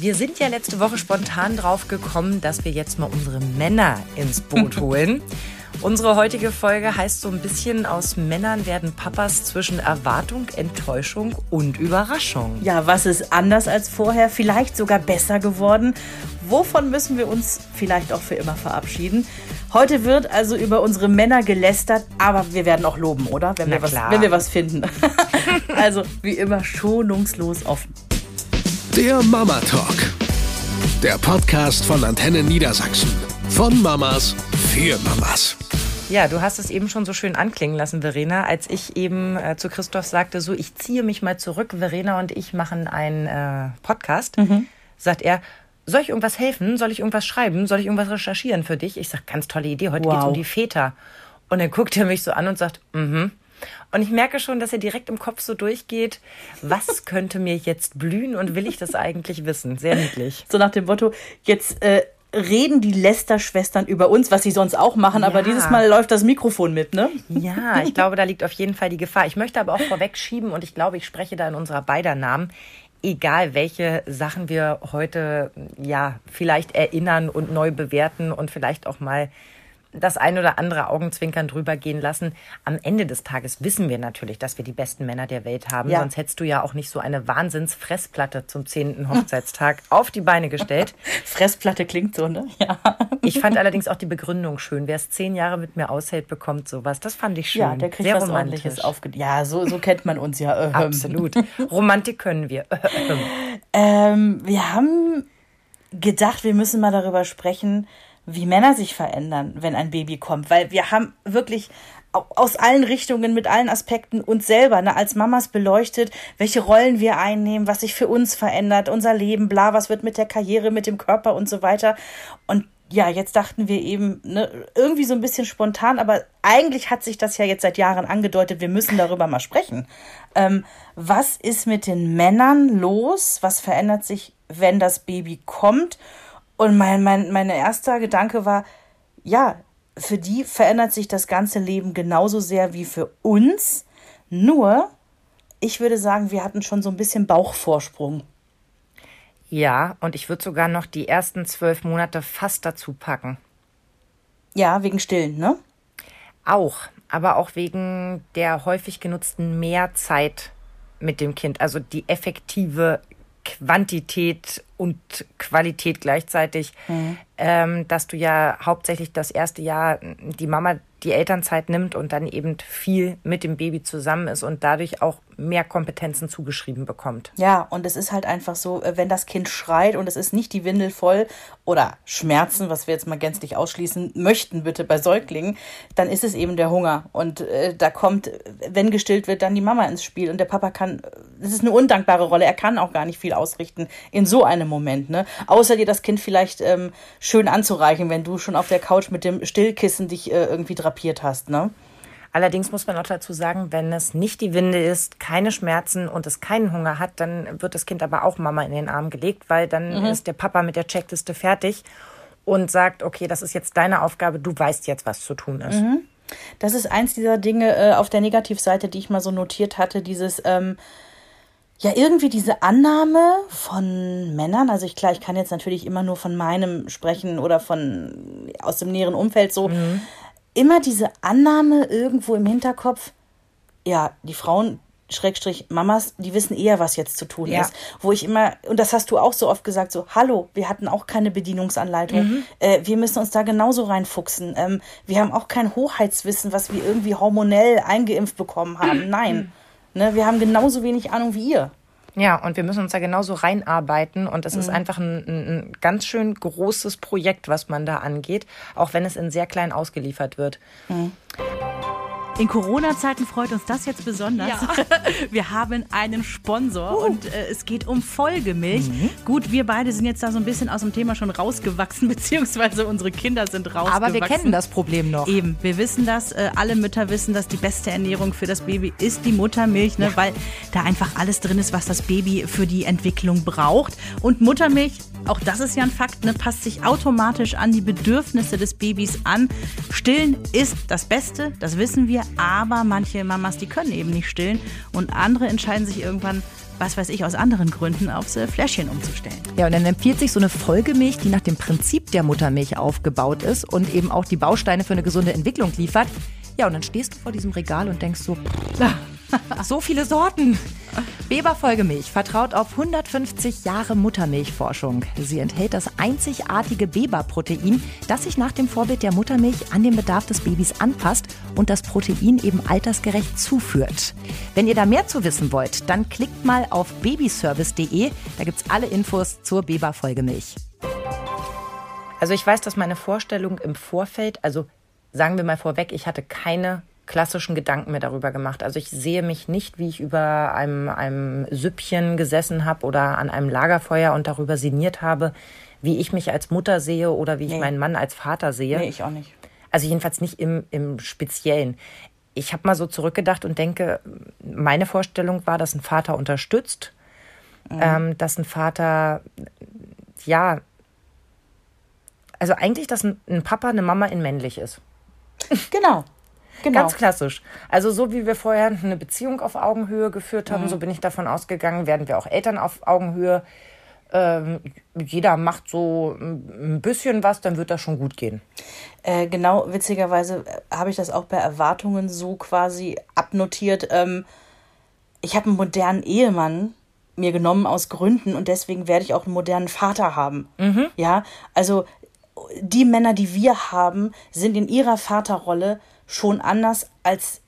Wir sind ja letzte Woche spontan drauf gekommen, dass wir jetzt mal unsere Männer ins Boot holen. Unsere heutige Folge heißt so ein bisschen aus Männern werden Papas zwischen Erwartung, Enttäuschung und Überraschung. Ja, was ist anders als vorher? Vielleicht sogar besser geworden? Wovon müssen wir uns vielleicht auch für immer verabschieden? Heute wird also über unsere Männer gelästert, aber wir werden auch loben, oder? Wenn, wir was, wenn wir was finden. also wie immer schonungslos offen. Der Mama Talk. Der Podcast von Antenne Niedersachsen. Von Mamas für Mamas. Ja, du hast es eben schon so schön anklingen lassen, Verena, als ich eben äh, zu Christoph sagte, so, ich ziehe mich mal zurück, Verena und ich machen einen äh, Podcast. Mhm. Sagt er, soll ich irgendwas helfen? Soll ich irgendwas schreiben? Soll ich irgendwas recherchieren für dich? Ich sag, ganz tolle Idee, heute wow. geht's um die Väter. Und dann guckt er mich so an und sagt, mhm. Und ich merke schon, dass er direkt im Kopf so durchgeht, was könnte mir jetzt blühen und will ich das eigentlich wissen? Sehr niedlich. So nach dem Motto, jetzt äh, reden die Lester-Schwestern über uns, was sie sonst auch machen, ja. aber dieses Mal läuft das Mikrofon mit, ne? Ja, ich glaube, da liegt auf jeden Fall die Gefahr. Ich möchte aber auch vorwegschieben und ich glaube, ich spreche da in unserer beider Namen. Egal, welche Sachen wir heute ja vielleicht erinnern und neu bewerten und vielleicht auch mal das ein oder andere Augenzwinkern drüber gehen lassen. Am Ende des Tages wissen wir natürlich, dass wir die besten Männer der Welt haben. Ja. Sonst hättest du ja auch nicht so eine Wahnsinnsfressplatte zum zehnten Hochzeitstag auf die Beine gestellt. Fressplatte klingt so, ne? Ja. Ich fand allerdings auch die Begründung schön. Wer es zehn Jahre mit mir aushält, bekommt sowas. Das fand ich schön. Ja, der kriegt Sehr was romantisch. Ordentliches aufge Ja, so, so kennt man uns ja. Absolut. Romantik können wir. ähm, wir haben gedacht, wir müssen mal darüber sprechen, wie Männer sich verändern, wenn ein Baby kommt. Weil wir haben wirklich aus allen Richtungen, mit allen Aspekten uns selber ne, als Mamas beleuchtet, welche Rollen wir einnehmen, was sich für uns verändert, unser Leben, bla, was wird mit der Karriere, mit dem Körper und so weiter. Und ja, jetzt dachten wir eben, ne, irgendwie so ein bisschen spontan, aber eigentlich hat sich das ja jetzt seit Jahren angedeutet, wir müssen darüber mal sprechen. Ähm, was ist mit den Männern los? Was verändert sich, wenn das Baby kommt? Und mein, mein, mein erster Gedanke war, ja, für die verändert sich das ganze Leben genauso sehr wie für uns. Nur, ich würde sagen, wir hatten schon so ein bisschen Bauchvorsprung. Ja, und ich würde sogar noch die ersten zwölf Monate fast dazu packen. Ja, wegen Stillen, ne? Auch, aber auch wegen der häufig genutzten Mehrzeit mit dem Kind, also die effektive Quantität und Qualität gleichzeitig, mhm. ähm, dass du ja hauptsächlich das erste Jahr die Mama die Elternzeit nimmt und dann eben viel mit dem Baby zusammen ist und dadurch auch mehr Kompetenzen zugeschrieben bekommt. Ja, und es ist halt einfach so, äh, wenn das Kind schreit und es ist nicht die Windel voll oder Schmerzen, was wir jetzt mal gänzlich ausschließen möchten, bitte bei Säuglingen, dann ist es eben der Hunger. Und äh, da kommt, wenn gestillt wird, dann die Mama ins Spiel. Und der Papa kann, das ist eine undankbare Rolle, er kann auch gar nicht viel ausrichten in so einem Moment. Ne? Außer dir das Kind vielleicht ähm, schön anzureichen, wenn du schon auf der Couch mit dem Stillkissen dich äh, irgendwie drapiert hast. Ne? Allerdings muss man auch dazu sagen, wenn es nicht die Winde ist, keine Schmerzen und es keinen Hunger hat, dann wird das Kind aber auch Mama in den Arm gelegt, weil dann mhm. ist der Papa mit der Checkliste fertig und sagt, okay, das ist jetzt deine Aufgabe, du weißt jetzt, was zu tun ist. Mhm. Das ist eins dieser Dinge äh, auf der Negativseite, die ich mal so notiert hatte, dieses ähm, ja, irgendwie diese Annahme von Männern, also ich klar, ich kann jetzt natürlich immer nur von meinem sprechen oder von aus dem näheren Umfeld so, mhm immer diese Annahme irgendwo im Hinterkopf, ja, die Frauen, Schrägstrich Mamas, die wissen eher, was jetzt zu tun ja. ist. Wo ich immer, und das hast du auch so oft gesagt, so, hallo, wir hatten auch keine Bedienungsanleitung. Mhm. Äh, wir müssen uns da genauso reinfuchsen. Ähm, wir haben auch kein Hoheitswissen, was wir irgendwie hormonell eingeimpft bekommen haben. Mhm. Nein. Ne, wir haben genauso wenig Ahnung wie ihr. Ja, und wir müssen uns da genauso reinarbeiten. Und es mhm. ist einfach ein, ein, ganz schön großes Projekt, was man da angeht, auch wenn es in sehr klein ausgeliefert wird. Mhm. In Corona-Zeiten freut uns das jetzt besonders. Ja. Wir haben einen Sponsor uh. und äh, es geht um Folgemilch. Mhm. Gut, wir beide sind jetzt da so ein bisschen aus dem Thema schon rausgewachsen, beziehungsweise unsere Kinder sind rausgewachsen. Aber wir kennen das Problem noch. Eben, wir wissen das. Äh, alle Mütter wissen, dass die beste Ernährung für das Baby ist die Muttermilch, ne? Ja. weil da einfach alles drin ist, was das Baby für die Entwicklung braucht. Und Muttermilch auch das ist ja ein Fakt, ne, passt sich automatisch an die Bedürfnisse des Babys an. Stillen ist das Beste, das wissen wir, aber manche Mamas, die können eben nicht stillen und andere entscheiden sich irgendwann was weiß ich, aus anderen Gründen aufs äh, Fläschchen umzustellen. Ja, und dann empfiehlt sich so eine Folgemilch, die nach dem Prinzip der Muttermilch aufgebaut ist und eben auch die Bausteine für eine gesunde Entwicklung liefert. Ja, und dann stehst du vor diesem Regal und denkst so, so viele Sorten. Weber Folgemilch vertraut auf 150 Jahre Muttermilchforschung. Sie enthält das einzigartige Weber-Protein, das sich nach dem Vorbild der Muttermilch an den Bedarf des Babys anpasst und das Protein eben altersgerecht zuführt. Wenn ihr da mehr zu wissen wollt, dann klickt mal auf babyservice.de. Da gibt es alle Infos zur Weber Folgemilch. Also ich weiß, dass meine Vorstellung im Vorfeld, also sagen wir mal vorweg, ich hatte keine klassischen Gedanken mehr darüber gemacht. Also ich sehe mich nicht, wie ich über einem, einem Süppchen gesessen habe oder an einem Lagerfeuer und darüber sinniert habe, wie ich mich als Mutter sehe oder wie ich nee. meinen Mann als Vater sehe. Nee, ich auch nicht. Also jedenfalls nicht im, im Speziellen. Ich habe mal so zurückgedacht und denke, meine Vorstellung war, dass ein Vater unterstützt, mhm. ähm, dass ein Vater, ja, also eigentlich, dass ein, ein Papa eine Mama in männlich ist. Genau. Genau. Ganz klassisch. Also so wie wir vorher eine Beziehung auf Augenhöhe geführt haben, mhm. so bin ich davon ausgegangen, werden wir auch Eltern auf Augenhöhe. Ähm, jeder macht so ein bisschen was, dann wird das schon gut gehen. Äh, genau, witzigerweise äh, habe ich das auch bei Erwartungen so quasi abnotiert. Ähm, ich habe einen modernen Ehemann mir genommen aus Gründen und deswegen werde ich auch einen modernen Vater haben. Mhm. Ja, also die Männer, die wir haben, sind in ihrer Vaterrolle schon anders als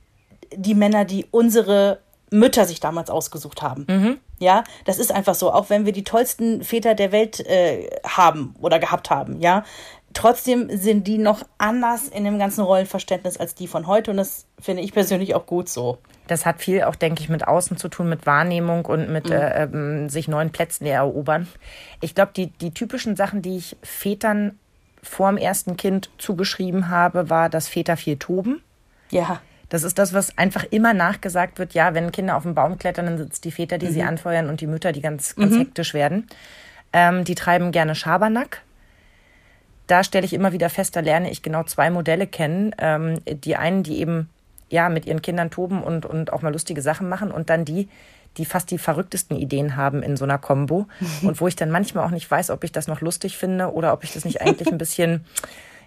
die Männer, die unsere Mütter sich damals ausgesucht haben. Mhm. Ja, das ist einfach so. Auch wenn wir die tollsten Väter der Welt äh, haben oder gehabt haben, ja, trotzdem sind die noch anders in dem ganzen Rollenverständnis als die von heute und das finde ich persönlich auch gut so. Das hat viel auch, denke ich, mit Außen zu tun, mit Wahrnehmung und mit mhm. äh, ähm, sich neuen Plätzen erobern. Ich glaube, die, die typischen Sachen, die ich Vätern vor dem ersten Kind zugeschrieben habe, war, dass Väter viel toben. Ja. Das ist das, was einfach immer nachgesagt wird. Ja, wenn Kinder auf den Baum klettern, dann sind es die Väter, die mhm. sie anfeuern und die Mütter, die ganz, ganz mhm. hektisch werden. Ähm, die treiben gerne Schabernack. Da stelle ich immer wieder fest, da lerne ich genau zwei Modelle kennen. Ähm, die einen, die eben ja mit ihren Kindern toben und, und auch mal lustige Sachen machen und dann die, die fast die verrücktesten Ideen haben in so einer Combo und wo ich dann manchmal auch nicht weiß, ob ich das noch lustig finde oder ob ich das nicht eigentlich ein bisschen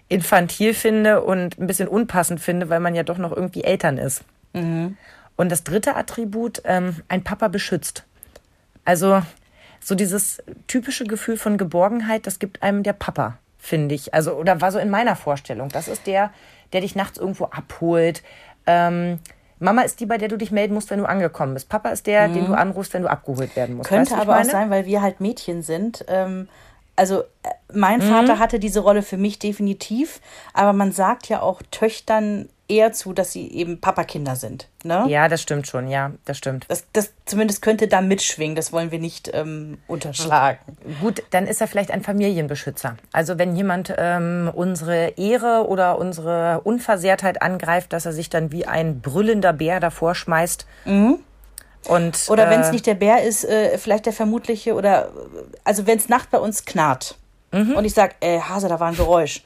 infantil finde und ein bisschen unpassend finde, weil man ja doch noch irgendwie Eltern ist. Mhm. Und das dritte Attribut, ähm, ein Papa beschützt. Also so dieses typische Gefühl von Geborgenheit, das gibt einem der Papa, finde ich. Also, oder war so in meiner Vorstellung. Das ist der, der dich nachts irgendwo abholt, ähm, Mama ist die, bei der du dich melden musst, wenn du angekommen bist. Papa ist der, mhm. den du anrufst, wenn du abgeholt werden musst. Könnte weißt, aber auch sein, weil wir halt Mädchen sind. Ähm, also äh, mein mhm. Vater hatte diese Rolle für mich definitiv, aber man sagt ja auch Töchtern eher zu, dass sie eben Papakinder sind. Ne? Ja, das stimmt schon, ja, das stimmt. Das, das zumindest könnte da mitschwingen, das wollen wir nicht ähm, unterschlagen. Gut, dann ist er vielleicht ein Familienbeschützer. Also wenn jemand ähm, unsere Ehre oder unsere Unversehrtheit angreift, dass er sich dann wie ein brüllender Bär davor schmeißt. Mhm. Und, oder wenn es äh, nicht der Bär ist, äh, vielleicht der vermutliche oder also wenn es Nacht bei uns knarrt mhm. und ich sage, äh, Hase, da war ein Geräusch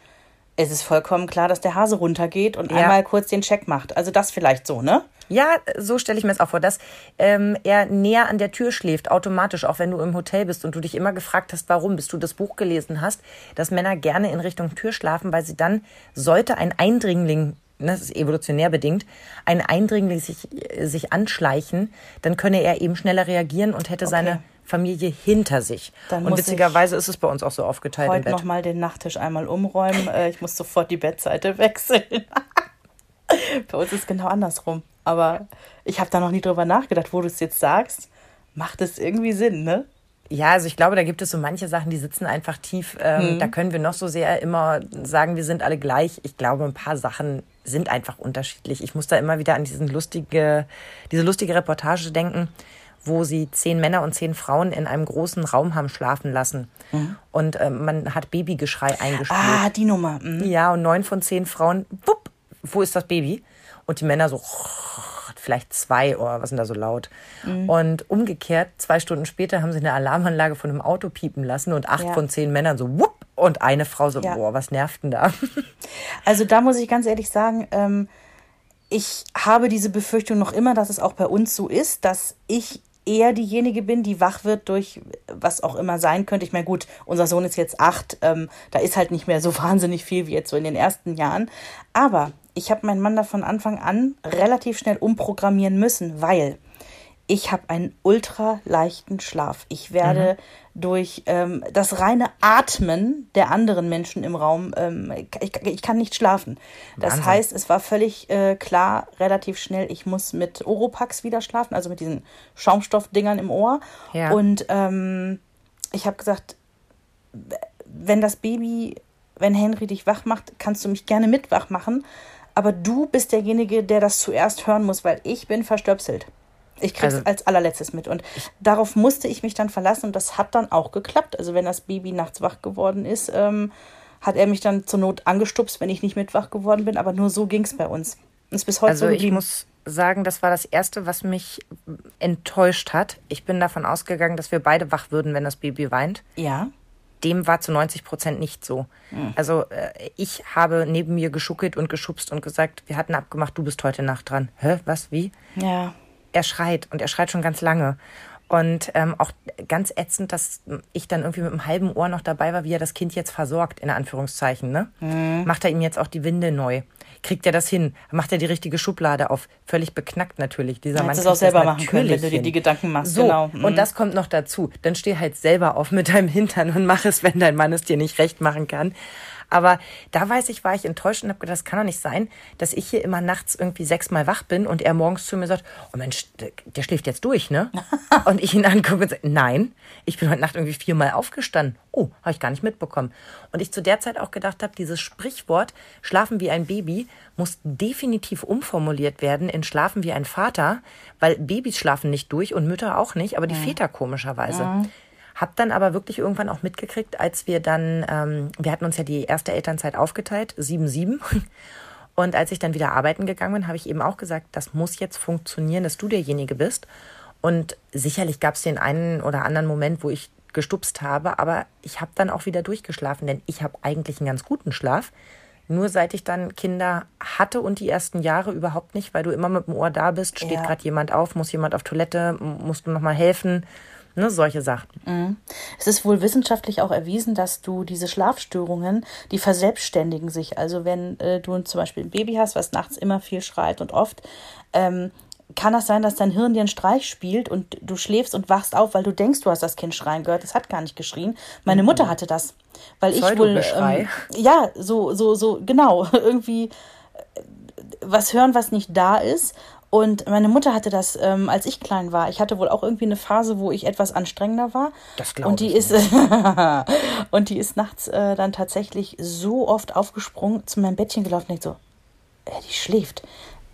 es ist vollkommen klar, dass der Hase runtergeht und ja. einmal kurz den Check macht. Also das vielleicht so, ne? Ja, so stelle ich mir es auch vor, dass ähm, er näher an der Tür schläft, automatisch, auch wenn du im Hotel bist und du dich immer gefragt hast, warum, bis du das Buch gelesen hast, dass Männer gerne in Richtung Tür schlafen, weil sie dann, sollte ein Eindringling das ist evolutionär bedingt, ein Eindringling sich, sich anschleichen, dann könne er eben schneller reagieren und hätte okay. seine Familie hinter sich. Dann und witzigerweise ist es bei uns auch so aufgeteilt heute im Bett. noch mal den Nachttisch einmal umräumen. Äh, ich muss sofort die Bettseite wechseln. bei uns ist es genau andersrum. Aber ich habe da noch nie drüber nachgedacht, wo du es jetzt sagst. Macht es irgendwie Sinn, ne? Ja, also ich glaube, da gibt es so manche Sachen, die sitzen einfach tief. Ähm, mhm. Da können wir noch so sehr immer sagen, wir sind alle gleich. Ich glaube, ein paar Sachen sind einfach unterschiedlich. Ich muss da immer wieder an diesen lustige, diese lustige Reportage denken wo sie zehn Männer und zehn Frauen in einem großen Raum haben schlafen lassen. Mhm. Und ähm, man hat Babygeschrei eingespielt. Ah, die Nummer. Mhm. Ja, und neun von zehn Frauen, wupp, wo ist das Baby? Und die Männer so, vielleicht zwei, oh, was sind da so laut? Mhm. Und umgekehrt, zwei Stunden später haben sie eine Alarmanlage von einem Auto piepen lassen und acht ja. von zehn Männern so, wupp, und eine Frau so, ja. boah, was nervt denn da? Also da muss ich ganz ehrlich sagen, ähm, ich habe diese Befürchtung noch immer, dass es auch bei uns so ist, dass ich eher diejenige bin, die wach wird durch was auch immer sein könnte. Ich meine, gut, unser Sohn ist jetzt acht, ähm, da ist halt nicht mehr so wahnsinnig viel wie jetzt so in den ersten Jahren. Aber ich habe meinen Mann da von Anfang an relativ schnell umprogrammieren müssen, weil ich habe einen ultra leichten Schlaf. Ich werde mhm. durch ähm, das reine Atmen der anderen Menschen im Raum, ähm, ich, ich, kann nicht schlafen. Das Wahnsinn. heißt, es war völlig äh, klar, relativ schnell, ich muss mit Oropax wieder schlafen, also mit diesen Schaumstoffdingern im Ohr. Ja. Und ähm, ich habe gesagt, wenn das Baby, wenn Henry dich wach macht, kannst du mich gerne mit wach machen. Aber du bist derjenige, der das zuerst hören muss, weil ich bin verstöpselt. Ich krieg's also, als allerletztes mit. Und darauf musste ich mich dann verlassen und das hat dann auch geklappt. Also wenn das Baby nachts wach geworden ist, ähm, hat er mich dann zur Not angestupst, wenn ich nicht mit wach geworden bin. Aber nur so ging es bei uns. Und ist bis heute also so ich muss sagen, das war das Erste, was mich enttäuscht hat. Ich bin davon ausgegangen, dass wir beide wach würden, wenn das Baby weint. Ja. Dem war zu 90 Prozent nicht so. Mhm. Also äh, ich habe neben mir geschuckelt und geschubst und gesagt, wir hatten abgemacht, du bist heute Nacht dran. Hä? Was? Wie? Ja er schreit und er schreit schon ganz lange. Und ähm, auch ganz ätzend, dass ich dann irgendwie mit einem halben Ohr noch dabei war, wie er das Kind jetzt versorgt, in Anführungszeichen. Ne? Mhm. Macht er ihm jetzt auch die Winde neu? Kriegt er das hin? Macht er die richtige Schublade auf? Völlig beknackt natürlich. Dieser Mann es auch selber machen können, wenn du dir die Gedanken machst. So, genau. Mhm. und das kommt noch dazu. Dann steh halt selber auf mit deinem Hintern und mach es, wenn dein Mann es dir nicht recht machen kann. Aber da weiß ich, war ich enttäuscht und habe gedacht, das kann doch nicht sein, dass ich hier immer nachts irgendwie sechsmal wach bin und er morgens zu mir sagt, oh Mensch, der schläft jetzt durch, ne? und ich ihn angucke und sage, nein, ich bin heute Nacht irgendwie viermal aufgestanden. Oh, habe ich gar nicht mitbekommen. Und ich zu der Zeit auch gedacht habe, dieses Sprichwort Schlafen wie ein Baby muss definitiv umformuliert werden in Schlafen wie ein Vater, weil Babys schlafen nicht durch und Mütter auch nicht, aber die ja. Väter komischerweise. Ja. Hab dann aber wirklich irgendwann auch mitgekriegt, als wir dann, ähm, wir hatten uns ja die erste Elternzeit aufgeteilt, sieben sieben. Und als ich dann wieder arbeiten gegangen bin, habe ich eben auch gesagt, das muss jetzt funktionieren, dass du derjenige bist. Und sicherlich gab es den einen oder anderen Moment, wo ich gestupst habe, aber ich habe dann auch wieder durchgeschlafen, denn ich habe eigentlich einen ganz guten Schlaf. Nur seit ich dann Kinder hatte und die ersten Jahre überhaupt nicht, weil du immer mit dem Ohr da bist, steht ja. gerade jemand auf, muss jemand auf Toilette, musst du nochmal helfen. Ne, solche Sachen. Mhm. Es ist wohl wissenschaftlich auch erwiesen, dass du diese Schlafstörungen, die verselbstständigen sich. Also wenn äh, du zum Beispiel ein Baby hast, was nachts immer viel schreit und oft, ähm, kann das sein, dass dein Hirn dir einen Streich spielt und du schläfst und wachst auf, weil du denkst, du hast das Kind schreien gehört. Das hat gar nicht geschrien. Meine Mutter mhm. hatte das, weil ich wohl ähm, ja so so so genau irgendwie äh, was hören, was nicht da ist und meine Mutter hatte das, ähm, als ich klein war. Ich hatte wohl auch irgendwie eine Phase, wo ich etwas anstrengender war. Das glaube und die ich. Ist, und die ist nachts äh, dann tatsächlich so oft aufgesprungen, zu meinem Bettchen gelaufen und denkt so, äh, die schläft.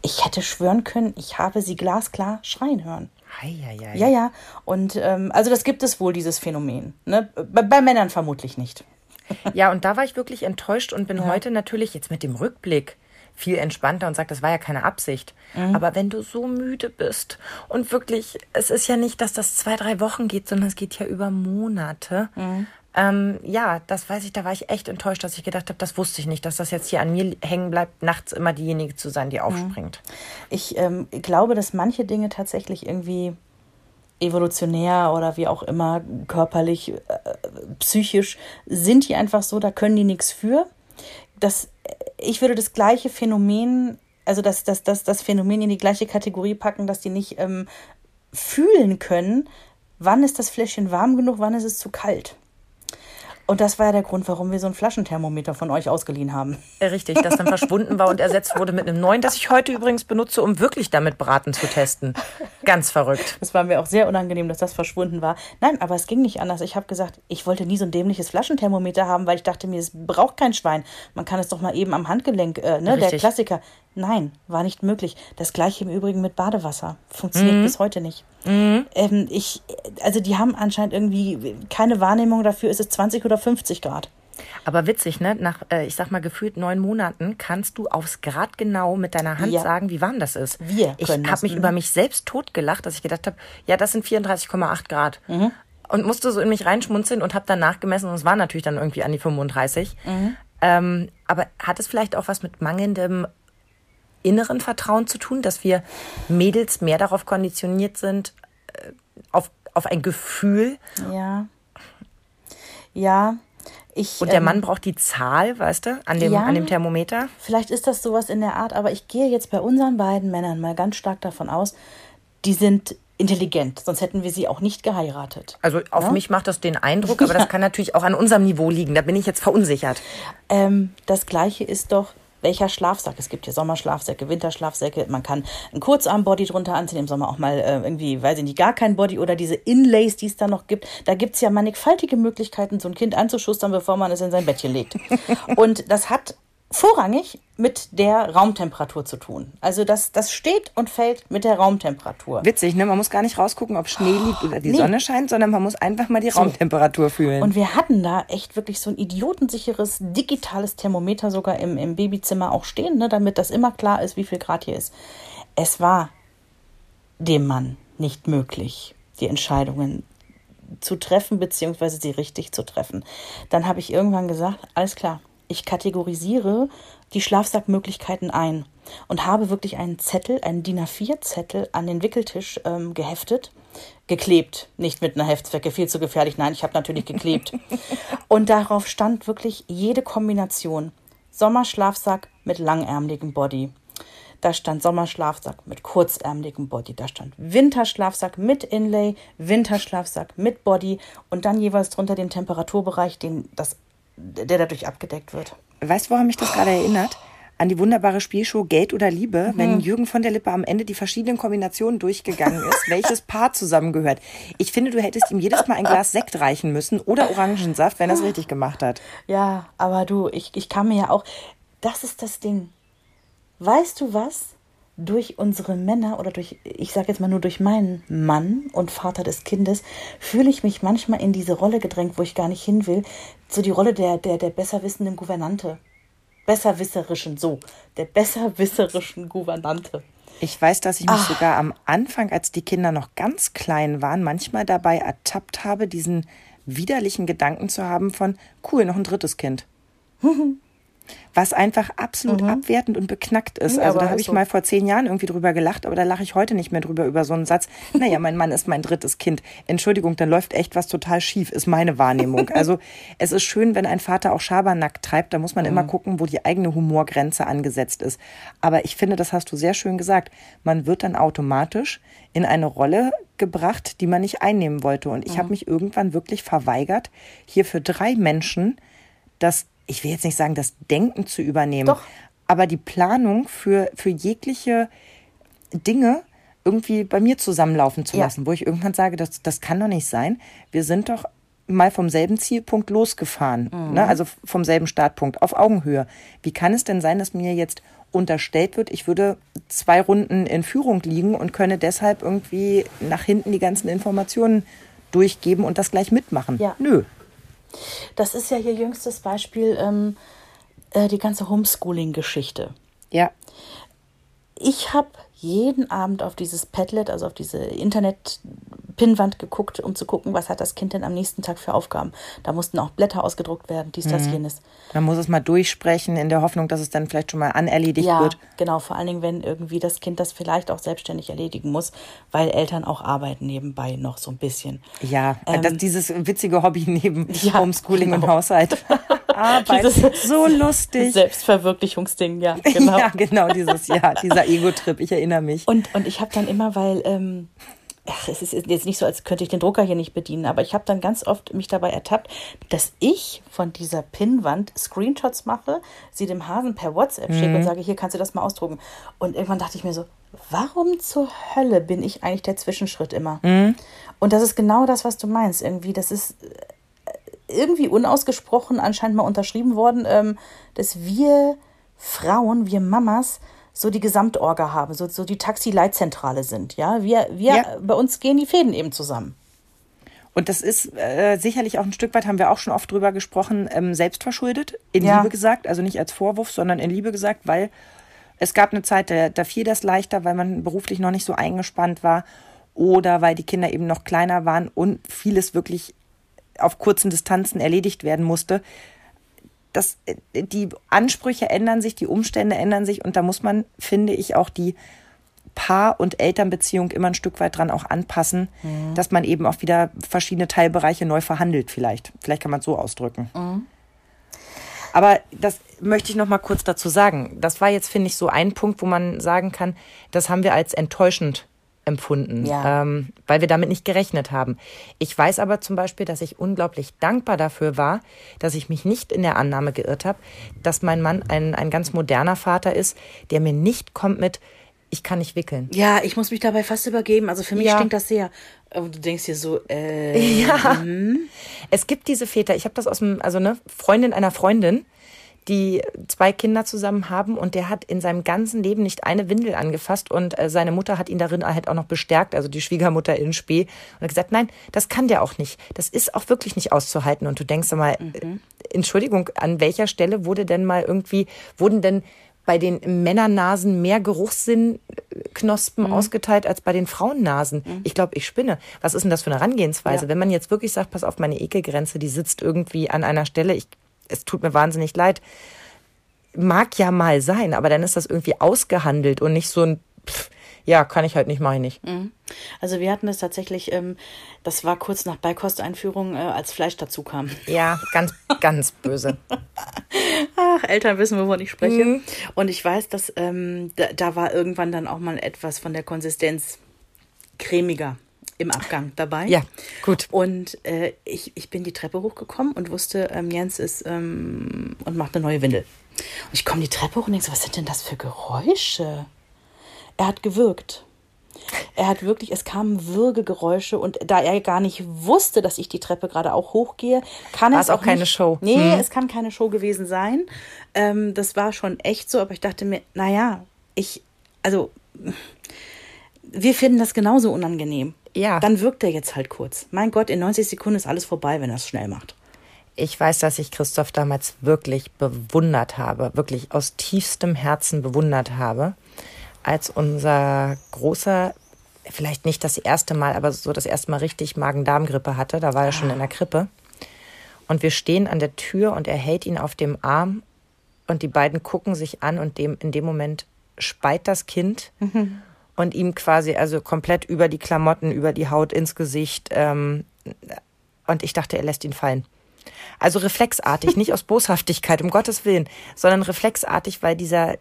Ich hätte schwören können, ich habe sie glasklar schreien hören. Hei, hei, hei. Ja, ja. Und ähm, also das gibt es wohl, dieses Phänomen. Ne? Bei, bei Männern vermutlich nicht. Ja, und da war ich wirklich enttäuscht und bin ja. heute natürlich jetzt mit dem Rückblick viel entspannter und sagt, das war ja keine Absicht. Mhm. Aber wenn du so müde bist und wirklich, es ist ja nicht, dass das zwei, drei Wochen geht, sondern es geht ja über Monate. Mhm. Ähm, ja, das weiß ich, da war ich echt enttäuscht, dass ich gedacht habe, das wusste ich nicht, dass das jetzt hier an mir hängen bleibt, nachts immer diejenige zu sein, die mhm. aufspringt. Ich ähm, glaube, dass manche Dinge tatsächlich irgendwie evolutionär oder wie auch immer, körperlich, äh, psychisch, sind die einfach so, da können die nichts für. Das ich würde das gleiche Phänomen, also das, das, das, das Phänomen in die gleiche Kategorie packen, dass die nicht ähm, fühlen können, wann ist das Fläschchen warm genug, wann ist es zu kalt. Und das war ja der Grund, warum wir so ein Flaschenthermometer von euch ausgeliehen haben. Richtig, das dann verschwunden war und ersetzt wurde mit einem neuen, das ich heute übrigens benutze, um wirklich damit Braten zu testen. Ganz verrückt. Das war mir auch sehr unangenehm, dass das verschwunden war. Nein, aber es ging nicht anders. Ich habe gesagt, ich wollte nie so ein dämliches Flaschenthermometer haben, weil ich dachte mir, es braucht kein Schwein. Man kann es doch mal eben am Handgelenk, äh, ne, der Klassiker. Nein, war nicht möglich. Das gleiche im Übrigen mit Badewasser. Funktioniert mhm. bis heute nicht. Mhm. Ähm, ich, also die haben anscheinend irgendwie keine Wahrnehmung dafür, ist es 20 oder 50 Grad. Aber witzig, ne? Nach, äh, ich sag mal, gefühlt neun Monaten kannst du aufs Grad genau mit deiner Hand ja. sagen, wie warm das ist. Wir ich habe mich über mich selbst totgelacht, dass ich gedacht habe, ja, das sind 34,8 Grad. Mhm. Und musste so in mich reinschmunzeln und habe dann nachgemessen und es war natürlich dann irgendwie an die 35. Mhm. Ähm, aber hat es vielleicht auch was mit mangelndem inneren Vertrauen zu tun, dass wir Mädels mehr darauf konditioniert sind, äh, auf, auf ein Gefühl. Ja. Ja. Ich, Und der ähm, Mann braucht die Zahl, weißt du, an dem, Ja. an dem Thermometer. Vielleicht ist das sowas in der Art, aber ich gehe jetzt bei unseren beiden Männern mal ganz stark davon aus, die sind intelligent, sonst hätten wir sie auch nicht geheiratet. Also auf mich macht das den Eindruck, aber das kann natürlich auch an unserem Niveau liegen. Da bin ich jetzt verunsichert. Ähm, das gleiche ist doch, welcher Schlafsack. Es gibt hier Sommerschlafsäcke, Winterschlafsäcke. Man kann ein Kurzarmbody drunter anziehen, im Sommer auch mal äh, irgendwie, weiß ich nicht, gar kein Body oder diese Inlays, die es da noch gibt. Da gibt's ja mannigfaltige Möglichkeiten, so ein Kind anzuschustern, bevor man es in sein Bettchen legt. Und das hat vorrangig mit der Raumtemperatur zu tun. Also das, das steht und fällt mit der Raumtemperatur. Witzig, ne? Man muss gar nicht rausgucken, ob Schnee liegt oder die nee. Sonne scheint, sondern man muss einfach mal die Raumtemperatur fühlen. Und wir hatten da echt wirklich so ein idiotensicheres digitales Thermometer sogar im, im Babyzimmer auch stehen, ne, damit das immer klar ist, wie viel Grad hier ist. Es war dem Mann nicht möglich, die Entscheidungen zu treffen, beziehungsweise sie richtig zu treffen. Dann habe ich irgendwann gesagt, alles klar, ich kategorisiere die Schlafsackmöglichkeiten ein und habe wirklich einen Zettel, einen DIN A4-Zettel an den Wickeltisch ähm, geheftet, geklebt, nicht mit einer Heftzwecke, viel zu gefährlich, nein, ich habe natürlich geklebt. und darauf stand wirklich jede Kombination. Sommerschlafsack mit langärmeligem Body. Da stand Sommerschlafsack mit kurzärmeligem Body. Da stand Winterschlafsack mit Inlay, Winterschlafsack mit Body und dann jeweils drunter den Temperaturbereich, den das, der dadurch abgedeckt wird. Weißt du, woran mich das gerade erinnert? An die wunderbare Spielshow Geld oder Liebe, Mhm. wenn Jürgen von der Lippe am Ende die verschiedenen Kombinationen durchgegangen ist, welches Paar zusammengehört. Ich finde, du hättest ihm jedes Mal ein Glas Sekt reichen müssen oder Orangensaft, wenn er es richtig gemacht hat. Ja, aber du, ich, ich kann mir ja auch. Das ist das Ding. Weißt du was? Durch unsere Männer oder durch, ich sage jetzt mal nur durch meinen Mann und Vater des Kindes, fühle ich mich manchmal in diese Rolle gedrängt, wo ich gar nicht hin will. So die Rolle der, der, der besserwissenden Gouvernante. Besserwisserischen, so. Der besserwisserischen Gouvernante. Ich weiß, dass ich mich sogar am Anfang, als die Kinder noch ganz klein waren, manchmal dabei ertappt habe, diesen widerlichen Gedanken zu haben von, cool, noch ein drittes Kind. Was einfach absolut abwertend und beknackt ist. Also da aber habe ist ich so. mal vor zehn Jahren irgendwie drüber gelacht, aber da lache ich heute nicht mehr drüber über so einen Satz. Naja, mein Mann ist mein drittes Kind. Entschuldigung, dann läuft echt was total schief, ist meine Wahrnehmung. Also es ist schön, wenn ein Vater auch Schabernack treibt, da muss man immer gucken, wo die eigene Humorgrenze angesetzt ist. Aber ich finde, das hast du sehr schön gesagt. Man wird dann automatisch in eine Rolle gebracht, die man nicht einnehmen wollte. Und ich habe mich irgendwann wirklich verweigert, hier für drei Menschen das, ich will jetzt nicht sagen, das Denken zu übernehmen, Doch. aber die Planung für, für jegliche Dinge irgendwie bei mir zusammenlaufen zu Ja. lassen, wo ich irgendwann sage, das, das kann doch nicht sein. Wir sind doch mal vom selben Zielpunkt losgefahren, ne? also vom selben Startpunkt, auf Augenhöhe. Wie kann es denn sein, dass mir jetzt unterstellt wird, ich würde zwei Runden in Führung liegen und könne deshalb irgendwie nach hinten die ganzen Informationen durchgeben und das gleich mitmachen? Ja. Nö. Das ist ja hier jüngstes Beispiel, ähm, äh, die ganze Homeschooling-Geschichte. Ja. Ich habe jeden Abend auf dieses Padlet, also auf diese Internet-Pinnwand geguckt, um zu gucken, was hat das Kind denn am nächsten Tag für Aufgaben. Da mussten auch Blätter ausgedruckt werden, dies, das, jenes. Man muss es mal durchsprechen, in der Hoffnung, dass es dann vielleicht schon mal anerledigt Ja, wird. genau. Vor allen Dingen, wenn irgendwie das Kind das vielleicht auch selbstständig erledigen muss, weil Eltern auch arbeiten nebenbei noch so ein bisschen. Ja, Ähm, das, dieses witzige Hobby neben Ja, Homeschooling und genau. Haushalt. Arbeit. Dieses- so lustig. Selbstverwirklichungsding, ja, genau. Ja, genau, dieses, ja, dieser Ego-Trip, ich erinnere mich. Und, und ich habe dann immer, weil, ähm, ach, es ist jetzt nicht so, als könnte ich den Drucker hier nicht bedienen, aber ich habe dann ganz oft mich dabei ertappt, dass ich von dieser Pinnwand Screenshots mache, sie dem Hasen per WhatsApp schicke und sage, hier kannst du das mal ausdrucken. Und irgendwann dachte ich mir so, warum zur Hölle bin ich eigentlich der Zwischenschritt immer? Und das ist genau das, was du meinst. Irgendwie, das ist irgendwie unausgesprochen anscheinend mal unterschrieben worden, ähm, dass wir Frauen, wir Mamas, so die Gesamtorga haben, so, so die Taxi-Leitzentrale sind. Ja, wir, wir, Ja. bei uns gehen die Fäden eben zusammen. Und das ist äh, sicherlich auch ein Stück weit, haben wir auch schon oft drüber gesprochen, ähm, selbstverschuldet, in Ja. Liebe gesagt, also nicht als Vorwurf, sondern in Liebe gesagt, weil es gab eine Zeit, da, da fiel das leichter, weil man beruflich noch nicht so eingespannt war oder weil die Kinder eben noch kleiner waren und vieles wirklich auf kurzen Distanzen erledigt werden musste. Das, äh, die Ansprüche ändern sich, die Umstände ändern sich und da muss man, finde ich, auch die Paar- und Elternbeziehung immer ein Stück weit dran auch anpassen, mhm. dass man eben auch wieder verschiedene Teilbereiche neu verhandelt vielleicht. Vielleicht kann man es so ausdrücken. Mhm. Aber das möchte ich noch mal kurz dazu sagen. Das war jetzt, finde ich, so ein Punkt, wo man sagen kann, das haben wir als enttäuschend empfunden, ja. ähm, weil wir damit nicht gerechnet haben. Ich weiß aber zum Beispiel, dass ich unglaublich dankbar dafür war, dass ich mich nicht in der Annahme geirrt habe, dass mein Mann ein, ein ganz moderner Vater ist, der mir nicht kommt mit, ich kann nicht wickeln. Ja, ich muss mich dabei fast übergeben. Also für mich ja. stinkt das sehr. Aber du denkst dir so, äh. Ja. Hm? Es gibt diese Väter, ich habe das aus dem, also ne, Freundin einer Freundin, die zwei Kinder zusammen haben und der hat in seinem ganzen Leben nicht eine Windel angefasst und äh, seine Mutter hat ihn darin halt auch noch bestärkt, also die Schwiegermutter in Spee und hat gesagt, nein, das kann der auch nicht. Das ist auch wirklich nicht auszuhalten und du denkst mal, mhm. äh, Entschuldigung, an welcher Stelle wurde denn mal irgendwie, wurden denn bei den Männernasen mehr Geruchssinnknospen mhm. ausgeteilt als bei den Frauennasen. Mhm. Ich glaube, ich spinne. Was ist denn das für eine Herangehensweise? Ja. Wenn man jetzt wirklich sagt, pass auf, meine Ekelgrenze, die sitzt irgendwie an einer Stelle, ich es tut mir wahnsinnig leid. Mag ja mal sein, aber dann ist das irgendwie ausgehandelt und nicht so ein, pff, ja, kann ich halt nicht, mache ich nicht. Mhm. Also wir hatten es tatsächlich, ähm, das war kurz nach Beikosteinführung, äh, als Fleisch dazu kam. Ja, ganz, ganz böse. Ach, Eltern wissen, wovon ich spreche. Mhm. Und ich weiß, dass ähm, da, da war irgendwann dann auch mal etwas von der Konsistenz cremiger im Abgang dabei. Ja, gut. Und äh, ich, ich bin die Treppe hochgekommen und wusste, ähm, Jens ist ähm, und macht eine neue Windel. Und ich komme die Treppe hoch und denke so, was sind denn das für Geräusche? Er hat gewürgt. Er hat wirklich, es kamen Würgegeräusche und da er gar nicht wusste, dass ich die Treppe gerade auch hochgehe, kann war es auch, auch keine nicht, Show. Nee, hm. es kann keine Show gewesen sein. Ähm, das war schon echt so, aber ich dachte mir, naja, ich, also, wir finden das genauso unangenehm ja. dann wirkt er jetzt halt kurz. Mein Gott, in 90 Sekunden ist alles vorbei, wenn er es schnell macht. Ich weiß, dass ich Christoph damals wirklich bewundert habe, wirklich aus tiefstem Herzen bewundert habe, als unser großer, vielleicht nicht das erste Mal, aber so das erste Mal richtig Magen-Darm-Grippe hatte. Da war er schon in der Krippe. Und wir stehen an der Tür und er hält ihn auf dem Arm und die beiden gucken sich an und dem, in dem Moment speit das Kind. Mhm und ihm quasi also komplett über die Klamotten, über die Haut ins Gesicht. Ähm, und ich dachte, er lässt ihn fallen. Also reflexartig, nicht aus Boshaftigkeit, um Gottes Willen, sondern reflexartig, weil dieser,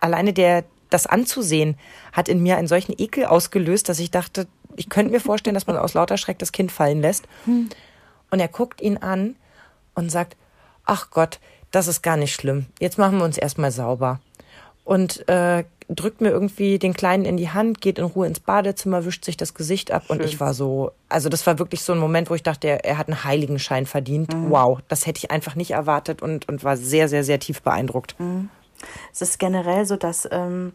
alleine der, das anzusehen, hat in mir einen solchen Ekel ausgelöst, dass ich dachte, ich könnte mir vorstellen, dass man aus lauter Schreck das Kind fallen lässt. Hm. Und er guckt ihn an und sagt, ach Gott, das ist gar nicht schlimm. Jetzt machen wir uns erstmal sauber. Und äh, drückt mir irgendwie den Kleinen in die Hand, geht in Ruhe ins Badezimmer, wischt sich das Gesicht ab Schön. und ich war so, also das war wirklich so ein Moment, wo ich dachte, er, er hat einen Heiligenschein verdient. Mhm. Wow, das hätte ich einfach nicht erwartet und, und war sehr, sehr, sehr tief beeindruckt. Mhm. Es ist generell so, dass, ähm,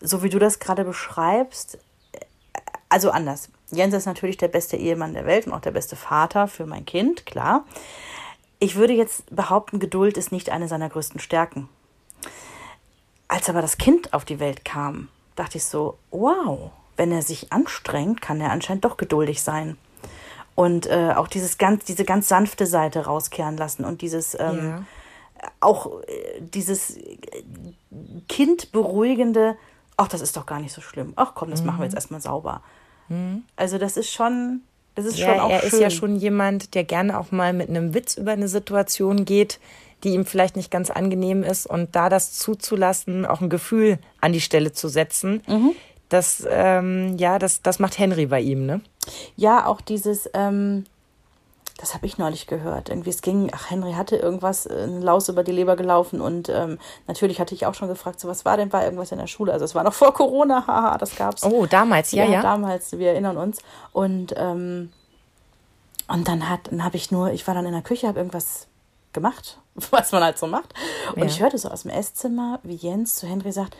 so wie du das gerade beschreibst, äh, also anders. Jens ist natürlich der beste Ehemann der Welt und auch der beste Vater für mein Kind, klar. Ich würde jetzt behaupten, Geduld ist nicht eine seiner größten Stärken. Als aber das Kind auf die Welt kam, dachte ich so, wow, wenn er sich anstrengt, kann er anscheinend doch geduldig sein. Und äh, auch dieses ganz, diese ganz sanfte Seite rauskehren lassen und dieses ähm, ja. auch äh, dieses Kind beruhigende, ach, das ist doch gar nicht so schlimm. Ach komm, das mhm. machen wir jetzt mhm. erstmal sauber. Mhm. Also das ist schon, das ist ja, schon auch er schön. ist ja schon jemand, der gerne auch mal mit einem Witz über eine Situation geht, die ihm vielleicht nicht ganz angenehm ist und da das zuzulassen, auch ein Gefühl an die Stelle zu setzen, mhm. das, ähm, ja, das, das macht Henry bei ihm, ne? Ja, auch dieses, ähm, das habe ich neulich gehört. Irgendwie es ging, ach, Henry hatte irgendwas, äh, ein Laus über die Leber gelaufen und ähm, natürlich hatte ich auch schon gefragt, so was war denn, war irgendwas in der Schule? Also es war noch vor Corona, haha, das gab's. Oh, damals, ja, ja. ja. damals, wir erinnern uns. Und, ähm, und dann hat, dann habe ich nur, ich war dann in der Küche, habe irgendwas gemacht, was man halt so macht. Und ja. ich hörte so aus dem Esszimmer, wie Jens zu Henry sagt,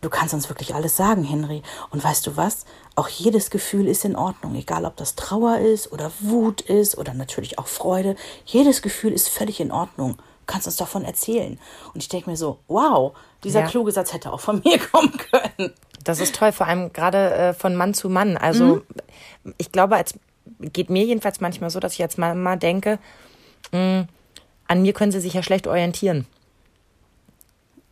du kannst uns wirklich alles sagen, Henry. Und weißt du was? Auch jedes Gefühl ist in Ordnung, egal ob das Trauer ist oder Wut ist oder natürlich auch Freude. Jedes Gefühl ist völlig in Ordnung. Du kannst uns davon erzählen. Und ich denke mir so, wow, dieser ja. kluge Satz hätte auch von mir kommen können. Das ist toll, vor allem gerade äh, von Mann zu Mann. Also mhm. ich glaube, als geht mir jedenfalls manchmal so, dass ich als Mama denke, mh, hm, an mir können sie sich ja schlecht orientieren.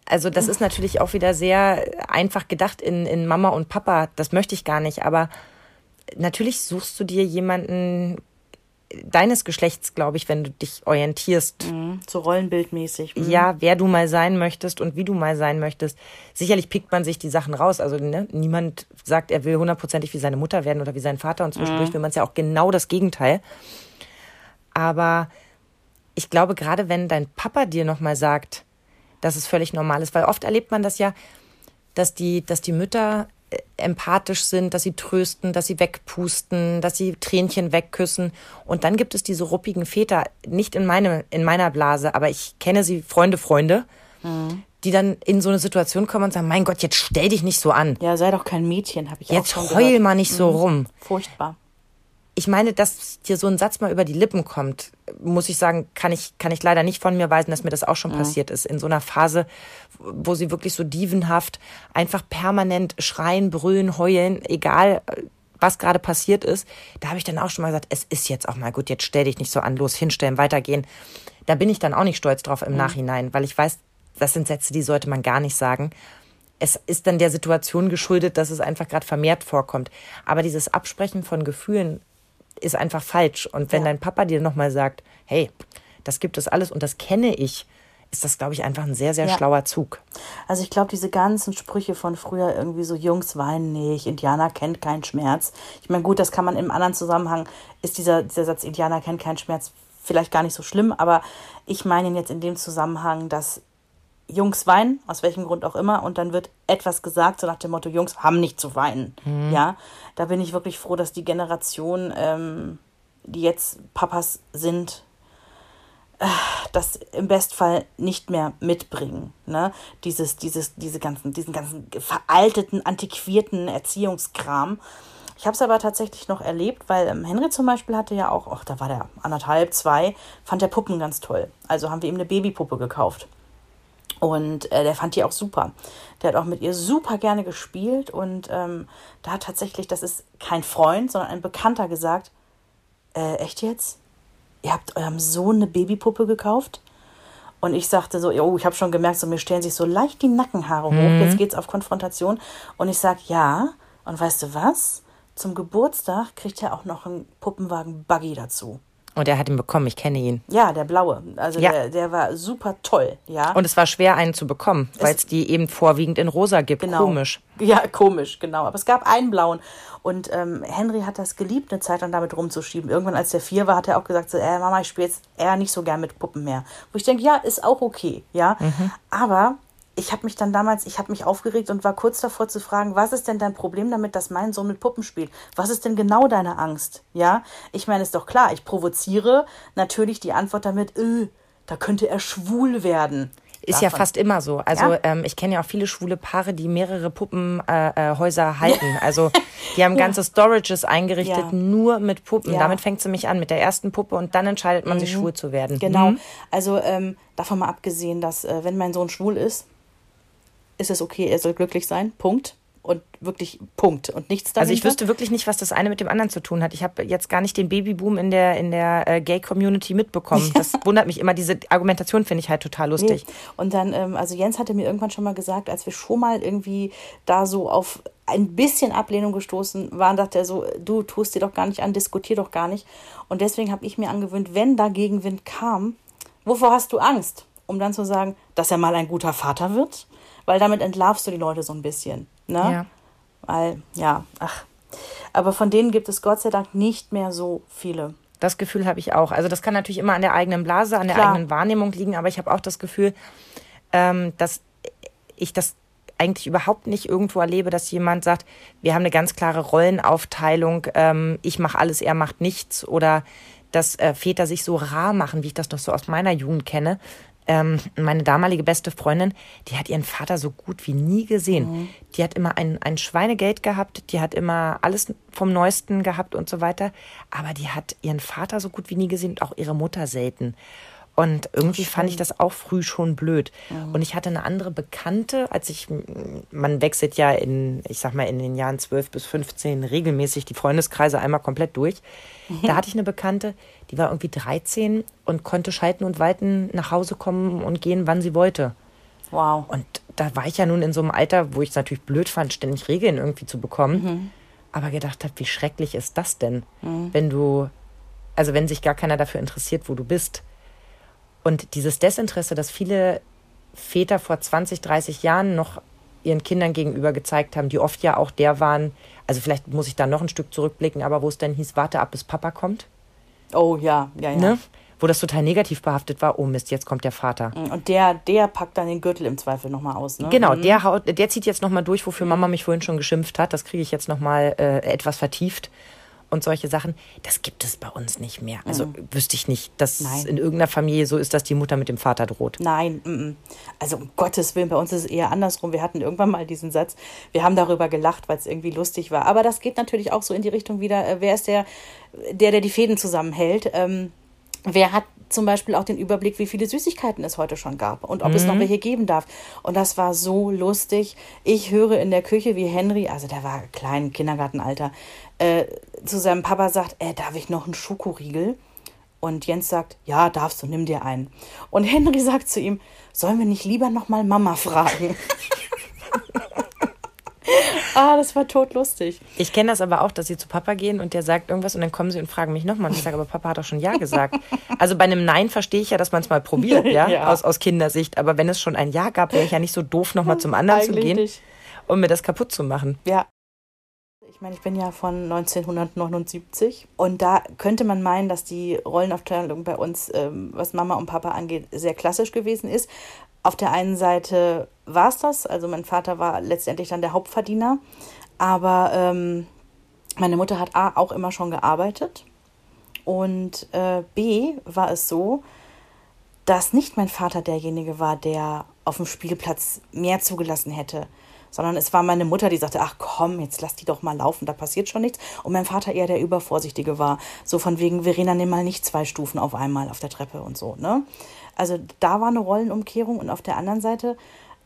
also das ist natürlich auch wieder sehr einfach gedacht in, in Mama und Papa. Das möchte ich gar nicht. Aber natürlich suchst du dir jemanden deines Geschlechts, glaube ich, wenn du dich orientierst. Mhm, so rollenbildmäßig. Mhm. Ja, wer du mal sein möchtest und wie du mal sein möchtest. Sicherlich pickt man sich die Sachen raus. Also ne, niemand sagt, er will hundertprozentig wie seine Mutter werden oder wie sein Vater und zwischendurch mhm. will man es ja auch genau das Gegenteil. Aber ich glaube, gerade wenn dein Papa dir nochmal sagt, dass es völlig normal ist, weil oft erlebt man das ja, dass die, dass die Mütter empathisch sind, dass sie trösten, dass sie wegpusten, dass sie Tränchen wegküssen. Und dann gibt es diese ruppigen Väter, nicht in, meine, in meiner Blase, aber ich kenne sie, Freunde, Freunde, mhm. die dann in so eine Situation kommen und sagen, mein Gott, jetzt stell dich nicht so an. Ja, sei doch kein Mädchen, habe ich jetzt auch schon heul mal nicht so mhm. rum. Furchtbar ich meine, dass dir so ein Satz mal über die Lippen kommt, muss ich sagen, kann ich, kann ich leider nicht von mir weisen, dass mir das auch schon ja. passiert ist. In so einer Phase, wo sie wirklich so dievenhaft einfach permanent schreien, brüllen, heulen, egal was gerade passiert ist. Da habe ich dann auch schon mal gesagt, es ist jetzt auch mal gut, jetzt stell dich nicht so an, los, hinstellen, weitergehen. Da bin ich dann auch nicht stolz drauf im mhm. Nachhinein, weil ich weiß, das sind Sätze, die sollte man gar nicht sagen es ist dann der Situation geschuldet, dass es einfach gerade vermehrt vorkommt. Aber dieses Absprechen von Gefühlen ist einfach falsch. Und wenn ja. dein Papa dir nochmal sagt, hey, das gibt es alles und das kenne ich, ist das, glaube ich, einfach ein sehr, sehr ja. schlauer Zug. Also ich glaube, diese ganzen Sprüche von früher, irgendwie so Jungs weinen nicht, Indianer kennt keinen Schmerz. Ich meine, gut, das kann man im anderen Zusammenhang, ist dieser, dieser Satz, Indianer kennt keinen Schmerz, vielleicht gar nicht so schlimm, aber ich meine jetzt in dem Zusammenhang, dass Jungs weinen, aus welchem Grund auch immer, und dann wird etwas gesagt, so nach dem Motto, Jungs haben nicht zu weinen. Mhm. Ja, da bin ich wirklich froh, dass die Generation, ähm, die jetzt Papas sind, äh, das im Bestfall nicht mehr mitbringen. Ne? Dieses, dieses, diese ganzen, diesen ganzen veralteten, antiquierten Erziehungskram. Ich habe es aber tatsächlich noch erlebt, weil ähm, Henry zum Beispiel hatte ja auch, ach, da war der anderthalb, zwei, fand der Puppen ganz toll. Also haben wir ihm eine Babypuppe gekauft. Und äh, der fand die auch super. Der hat auch mit ihr super gerne gespielt und ähm, da hat tatsächlich, das ist kein Freund, sondern ein Bekannter gesagt, äh, echt jetzt? Ihr habt eurem Sohn eine Babypuppe gekauft? Und ich sagte so, oh, ich habe schon gemerkt, so mir stellen sich so leicht die Nackenhaare mhm. hoch. Jetzt geht's auf Konfrontation. Und ich sag ja. Und weißt du was? Zum Geburtstag kriegt er auch noch einen Puppenwagen Buggy dazu. Und er hat ihn bekommen, ich kenne ihn. Ja, der blaue. Also ja. der, der war super toll, ja. Und es war schwer, einen zu bekommen, weil es die eben vorwiegend in rosa gibt. Genau. Komisch. Ja, komisch, genau. Aber es gab einen blauen. Und ähm, Henry hat das geliebt, eine Zeit lang damit rumzuschieben. Irgendwann, als der vier war, hat er auch gesagt, so, äh, Mama, ich spiele jetzt eher nicht so gern mit Puppen mehr. Wo ich denke, ja, ist auch okay, ja. Mhm. Aber ich habe mich dann damals, ich habe mich aufgeregt und war kurz davor zu fragen, was ist denn dein Problem damit, dass mein Sohn mit Puppen spielt? Was ist denn genau deine Angst? Ja, ich meine, ist doch klar, ich provoziere natürlich die Antwort damit, äh, da könnte er schwul werden. Ist davon. ja fast immer so. Also ja? ähm, ich kenne ja auch viele schwule Paare, die mehrere Puppenhäuser äh, äh, halten. Also die haben ganze Storages eingerichtet, ja. nur mit Puppen. Ja. Damit fängt sie mich an, mit der ersten Puppe und dann entscheidet man mhm. sich schwul zu werden. Genau. Mhm. Also ähm, davon mal abgesehen, dass äh, wenn mein Sohn schwul ist, ist es okay, er soll glücklich sein. Punkt. Und wirklich Punkt und nichts dahinter. Also ich wüsste wirklich nicht, was das eine mit dem anderen zu tun hat. Ich habe jetzt gar nicht den Babyboom in der, in der äh, Gay-Community mitbekommen. Das wundert mich immer. Diese Argumentation finde ich halt total lustig. Nee. Und dann, ähm, also Jens hatte mir irgendwann schon mal gesagt, als wir schon mal irgendwie da so auf ein bisschen Ablehnung gestoßen waren, dachte er so, du tust dir doch gar nicht an, diskutier doch gar nicht. Und deswegen habe ich mir angewöhnt, wenn da Gegenwind kam, wovor hast du Angst? Um dann zu sagen, dass er mal ein guter Vater wird weil damit entlarvst du die Leute so ein bisschen. Ne? Ja. Weil, ja, ach. Aber von denen gibt es Gott sei Dank nicht mehr so viele. Das Gefühl habe ich auch. Also das kann natürlich immer an der eigenen Blase, an der Klar. eigenen Wahrnehmung liegen, aber ich habe auch das Gefühl, ähm, dass ich das eigentlich überhaupt nicht irgendwo erlebe, dass jemand sagt, wir haben eine ganz klare Rollenaufteilung, ähm, ich mache alles, er macht nichts oder dass äh, Väter sich so rar machen, wie ich das noch so aus meiner Jugend kenne, ähm, meine damalige beste Freundin, die hat ihren Vater so gut wie nie gesehen. Mhm. Die hat immer ein, ein Schweinegeld gehabt, die hat immer alles vom Neuesten gehabt und so weiter. Aber die hat ihren Vater so gut wie nie gesehen und auch ihre Mutter selten. Und irgendwie fand ich das auch früh schon blöd. Mhm. Und ich hatte eine andere Bekannte, als ich, man wechselt ja in, ich sag mal, in den Jahren 12 bis 15 regelmäßig die Freundeskreise einmal komplett durch. Mhm. Da hatte ich eine Bekannte, die war irgendwie 13 und konnte schalten und walten nach Hause kommen und gehen, wann sie wollte. Wow. Und da war ich ja nun in so einem Alter, wo ich es natürlich blöd fand, ständig Regeln irgendwie zu bekommen. Mhm. Aber gedacht habe, wie schrecklich ist das denn, wenn du, also wenn sich gar keiner dafür interessiert, wo du bist. Und dieses Desinteresse, das viele Väter vor 20, 30 Jahren noch ihren Kindern gegenüber gezeigt haben, die oft ja auch der waren, also vielleicht muss ich da noch ein Stück zurückblicken, aber wo es dann hieß, warte ab, bis Papa kommt, Oh ja, ja, ja. ne? Wo das total negativ behaftet war, oh Mist, jetzt kommt der Vater. Und der, der packt dann den Gürtel im Zweifel nochmal aus, ne? Genau, der haut, der zieht jetzt nochmal durch, wofür Mama mich vorhin schon geschimpft hat. Das kriege ich jetzt nochmal äh, etwas vertieft. Und solche Sachen, das gibt es bei uns nicht mehr. Also wüsste ich nicht, dass Nein. in irgendeiner Familie so ist, dass die Mutter mit dem Vater droht. Nein, mm, mm. also um Gottes Willen, bei uns ist es eher andersrum. Wir hatten irgendwann mal diesen Satz, wir haben darüber gelacht, weil es irgendwie lustig war. Aber das geht natürlich auch so in die Richtung wieder, äh, wer ist der, der, der die Fäden zusammenhält? Ähm, wer hat zum Beispiel auch den Überblick, wie viele Süßigkeiten es heute schon gab und ob es noch welche geben darf. Und das war so lustig. Ich höre in der Küche, wie Henry, also der war klein, Kindergartenalter, äh, zu seinem Papa sagt, äh, darf ich noch einen Schokoriegel? Und Jens sagt, ja, darfst du, nimm dir einen. Und Henry sagt zu ihm, sollen wir nicht lieber nochmal Mama fragen? ah, das war totlustig. Ich kenne das aber auch, dass sie zu Papa gehen und der sagt irgendwas und dann kommen sie und fragen mich nochmal. Und ich sage, aber Papa hat doch schon Ja gesagt. Also bei einem Nein verstehe ich ja, dass man es mal probiert, ja, Ja. Aus, aus Kindersicht. Aber wenn es schon ein Ja gab, wäre ich ja nicht so doof, nochmal zum anderen zu gehen nicht. und mir das kaputt zu machen. Ja. Ich meine, ich bin ja von 1979 und da könnte man meinen, dass die Rollenaufteilung bei uns, ähm, was Mama und Papa angeht, sehr klassisch gewesen ist. Auf der einen Seite war es das, also mein Vater war letztendlich dann der Hauptverdiener, aber ähm, meine Mutter hat A auch immer schon gearbeitet. Und äh, B war es so, dass nicht mein Vater derjenige war, der auf dem Spielplatz mehr zugelassen hätte, sondern es war meine Mutter, die sagte, ach komm, jetzt lass die doch mal laufen, da passiert schon nichts. Und mein Vater eher der Übervorsichtige war, so von wegen, Verena, nimm mal nicht zwei Stufen auf einmal auf der Treppe und so, ne? Also da war eine Rollenumkehrung und auf der anderen Seite,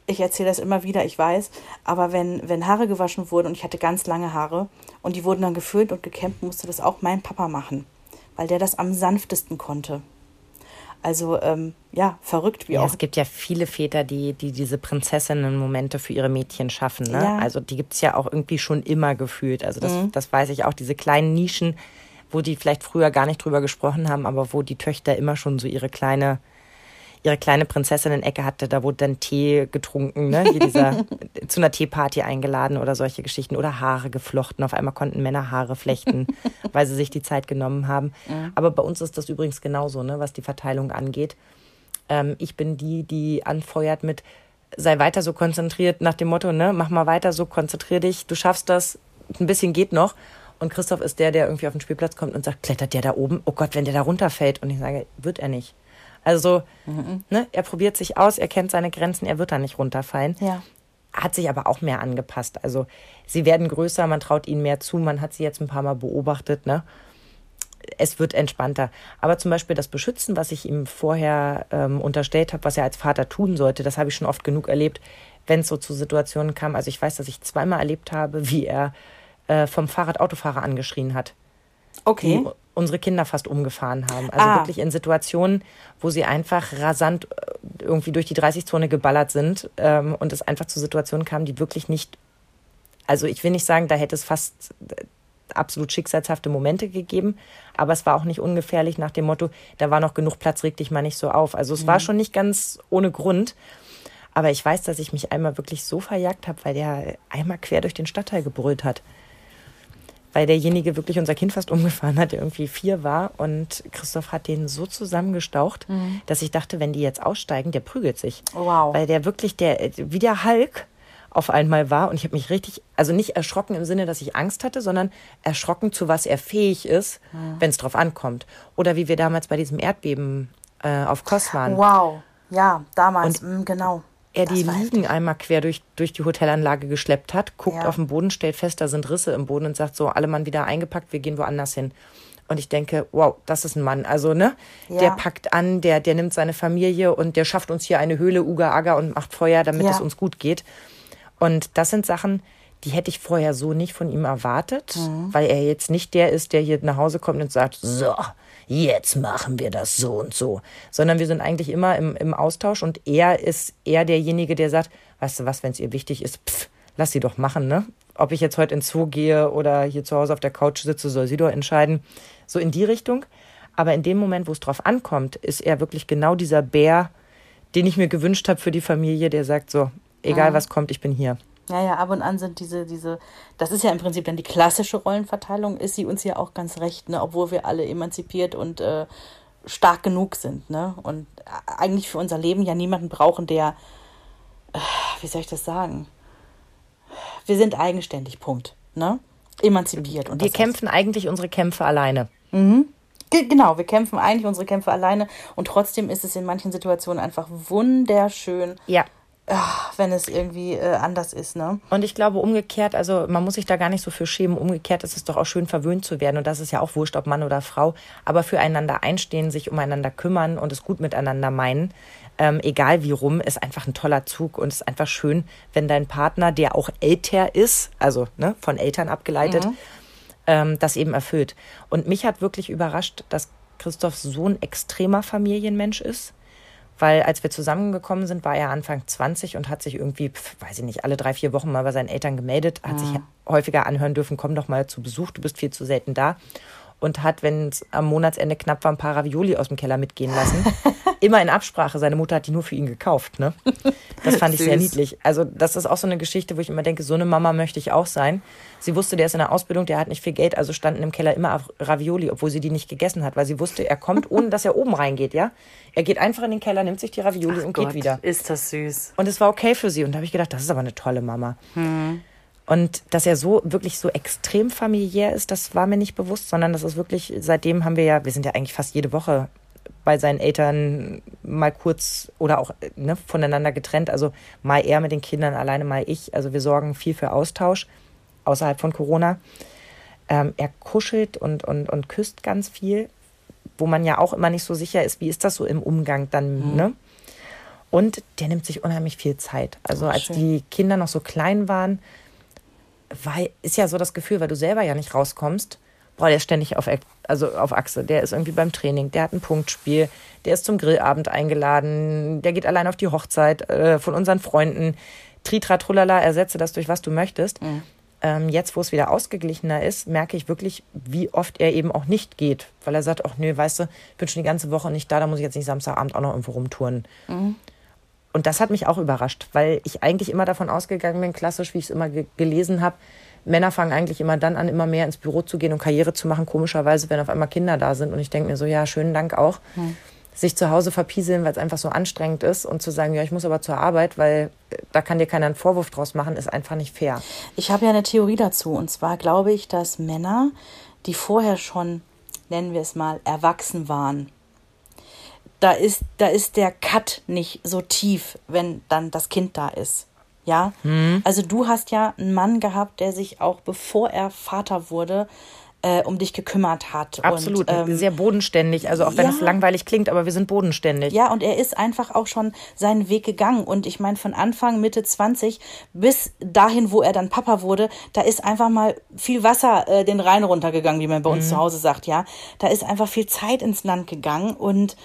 ich erzähle das immer wieder, ich weiß, aber wenn, wenn Haare gewaschen wurden und ich hatte ganz lange Haare und die wurden dann geföhnt und gekämmt, musste das auch mein Papa machen, weil der das am sanftesten konnte. Also ähm, ja, verrückt wie Ja, auch. es gibt ja viele Väter, die, die diese Prinzessinnen-Momente für ihre Mädchen schaffen. Ne? Ja. Also die gibt es ja auch irgendwie schon immer gefühlt. Also das, Mhm. das weiß ich auch, diese kleinen Nischen, wo die vielleicht früher gar nicht drüber gesprochen haben, aber wo die Töchter immer schon so ihre kleine, ihre kleine Prinzessinnen-Ecke hatte, da wurde dann Tee getrunken, ne? Hier dieser, zu einer Teeparty eingeladen oder solche Geschichten oder Haare geflochten. Auf einmal konnten Männer Haare flechten, weil sie sich die Zeit genommen haben. Aber bei uns ist das übrigens genauso, ne? was die Verteilung angeht. Ähm, ich bin die, die anfeuert mit, sei weiter so konzentriert nach dem Motto, ne, mach mal weiter so, konzentrier dich, du schaffst das, ein bisschen geht noch. Und Christoph ist der, der irgendwie auf den Spielplatz kommt und sagt, klettert der da oben? Oh Gott, wenn der da runterfällt. Und ich sage, wird er nicht. Also, ne, er probiert sich aus, er kennt seine Grenzen, er wird da nicht runterfallen. Ja. Hat sich aber auch mehr angepasst. Also, sie werden größer, man traut ihnen mehr zu, man hat sie jetzt ein paar Mal beobachtet, ne? es wird entspannter. Aber zum Beispiel das Beschützen, was ich ihm vorher ähm, unterstellt habe, was er als Vater tun sollte, das habe ich schon oft genug erlebt, wenn es so zu Situationen kam. Also ich weiß, dass ich zweimal erlebt habe, wie er äh, vom Fahrrad-Autofahrer angeschrien hat, Okay. die unsere Kinder fast umgefahren haben. Also Ah. wirklich in Situationen, wo sie einfach rasant äh, irgendwie durch die 30-Zone geballert sind ähm, und es einfach zu Situationen kam, die wirklich nicht, also ich will nicht sagen, da hätte es fast äh, absolut schicksalshafte Momente gegeben, aber es war auch nicht ungefährlich nach dem Motto, da war noch genug Platz, reg dich mal nicht so auf. Also es war schon nicht ganz ohne Grund. Aber ich weiß, dass ich mich einmal wirklich so verjagt habe, weil der einmal quer durch den Stadtteil gebrüllt hat. Weil derjenige wirklich unser Kind fast umgefahren hat, der irgendwie vier war. Und Christoph hat den so zusammengestaucht, dass ich dachte, wenn die jetzt aussteigen, der prügelt sich. Wow. Weil der wirklich, der, wie der Hulk auf einmal war. Und ich habe mich richtig, also nicht erschrocken im Sinne, dass ich Angst hatte, sondern erschrocken, zu was er fähig ist, wenn es drauf ankommt. Oder wie wir damals bei diesem Erdbeben äh, auf Kos waren. Wow. Ja, damals, mm, genau. Er Das die Liegen einmal quer durch, durch die Hotelanlage geschleppt hat, guckt Ja. auf den Boden, stellt fest, da sind Risse im Boden und sagt so, alle Mann wieder eingepackt, wir gehen woanders hin. Und ich denke, wow, das ist ein Mann. Also, ne? Ja. Der packt an, der, der nimmt seine Familie und der schafft uns hier eine Höhle, Uga Aga und macht Feuer, damit Ja. es uns gut geht. Und das sind Sachen, die hätte ich vorher so nicht von ihm erwartet, Mhm. weil er jetzt nicht der ist, der hier nach Hause kommt und sagt, so, jetzt machen wir das so und so, sondern wir sind eigentlich immer im, im Austausch und er ist eher derjenige, der sagt, weißt du was, wenn es ihr wichtig ist, pff, lass sie doch machen, ne? Ob ich jetzt heute ins Zoo gehe oder hier zu Hause auf der Couch sitze, soll sie doch entscheiden. So in die Richtung. Aber in dem Moment, wo es drauf ankommt, ist er wirklich genau dieser Bär, den ich mir gewünscht habe für die Familie, der sagt so, egal Ja. was kommt, ich bin hier. Ja, ja, ab und an sind diese, diese, das ist ja im Prinzip dann die klassische Rollenverteilung, ist sie uns ja auch ganz recht, ne? obwohl wir alle emanzipiert und äh, stark genug sind, ne? Und eigentlich für unser Leben ja niemanden brauchen, der, äh, wie soll ich das sagen? Wir sind eigenständig, Punkt, ne? Emanzipiert. Und Wir kämpfen eigentlich unsere Kämpfe alleine. Ge- Genau, wir kämpfen eigentlich unsere Kämpfe alleine und trotzdem ist es in manchen Situationen einfach wunderschön, Ja. Ah, wenn es irgendwie äh, anders ist, ne? Und ich glaube umgekehrt, also man muss sich da gar nicht so für schämen. Umgekehrt ist es doch auch schön, verwöhnt zu werden. Und das ist ja auch wurscht, ob Mann oder Frau. Aber füreinander einstehen, sich umeinander kümmern und es gut miteinander meinen, ähm, egal wie rum, ist einfach ein toller Zug. Und es ist einfach schön, wenn dein Partner, der auch älter ist, also ne, von Eltern abgeleitet, ähm, das eben erfüllt. Und mich hat wirklich überrascht, dass Christoph so ein extremer Familienmensch ist. Weil als wir zusammengekommen sind, war er Anfang 20 und hat sich irgendwie, pf, weiß ich nicht, alle drei, vier Wochen mal bei seinen Eltern gemeldet, hat sich häufiger anhören dürfen, komm doch mal zu Besuch, du bist viel zu selten da. Und hat, wenn es am Monatsende knapp war, ein paar Ravioli aus dem Keller mitgehen lassen. Immer in Absprache. Seine Mutter hat die nur für ihn gekauft. Ne? Das fand ich sehr niedlich. Also das ist auch so eine Geschichte, wo ich immer denke, so eine Mama möchte ich auch sein. Sie wusste, der ist in der Ausbildung, der hat nicht viel Geld, also standen im Keller immer Ravioli, obwohl sie die nicht gegessen hat, weil sie wusste, er kommt, ohne dass er oben reingeht, ja. Er geht einfach in den Keller, nimmt sich die Ravioli und geht wieder. Ist das süß. Und es war okay für sie. Und da habe ich gedacht, das ist aber eine tolle Mama. Und dass er so wirklich so extrem familiär ist, das war mir nicht bewusst, sondern das ist wirklich, seitdem haben wir ja, wir sind ja eigentlich fast jede Woche bei seinen Eltern mal kurz oder auch ne, voneinander getrennt. Also mal er mit den Kindern, alleine mal ich. Also wir sorgen viel für Austausch außerhalb von Corona. Ähm, er kuschelt und, und, und küsst ganz viel, wo man ja auch immer nicht so sicher ist, wie ist das so im Umgang dann, ne? Und der nimmt sich unheimlich viel Zeit. Also als schön. die Kinder noch so klein waren, war, ist ja so das Gefühl, weil du selber ja nicht rauskommst, boah, der ist ständig auf, also auf Achse. Der ist irgendwie beim Training, der hat ein Punktspiel, der ist zum Grillabend eingeladen, der geht allein auf die Hochzeit äh, von unseren Freunden. Tritra, trullala, ersetze das durch was du möchtest. Ähm, jetzt, wo es wieder ausgeglichener ist, merke ich wirklich, wie oft er eben auch nicht geht. Weil er sagt, ach nö, weißt du, ich bin schon die ganze Woche nicht da, da muss ich jetzt nicht Samstagabend auch noch irgendwo rumtouren. Und das hat mich auch überrascht, weil ich eigentlich immer davon ausgegangen bin, klassisch, wie ich es immer ge gelesen habe, Männer fangen eigentlich immer dann an, immer mehr ins Büro zu gehen und Karriere zu machen, komischerweise, wenn auf einmal Kinder da sind. Und ich denke mir so, ja, schönen Dank auch. Sich zu Hause verpieseln, weil es einfach so anstrengend ist und zu sagen, ja, ich muss aber zur Arbeit, weil äh, da kann dir keiner einen Vorwurf draus machen, ist einfach nicht fair. Ich habe ja eine Theorie dazu. Und zwar glaube ich, dass Männer, die vorher schon, nennen wir es mal, erwachsen waren, da ist, da ist der Cut nicht so tief, wenn dann das Kind da ist. Ja? Also du hast ja einen Mann gehabt, der sich auch bevor er Vater wurde, äh, um dich gekümmert hat. Absolut, Und, ähm, sehr bodenständig. Also auch wenn ja. es langweilig klingt, aber wir sind bodenständig. Ja, und er ist einfach auch schon seinen Weg gegangen. Und ich meine, von Anfang, Mitte 20 bis dahin, wo er dann Papa wurde, da ist einfach mal viel Wasser äh, den Rhein runtergegangen, wie man bei uns zu Hause sagt, ja. Da ist einfach viel Zeit ins Land gegangen und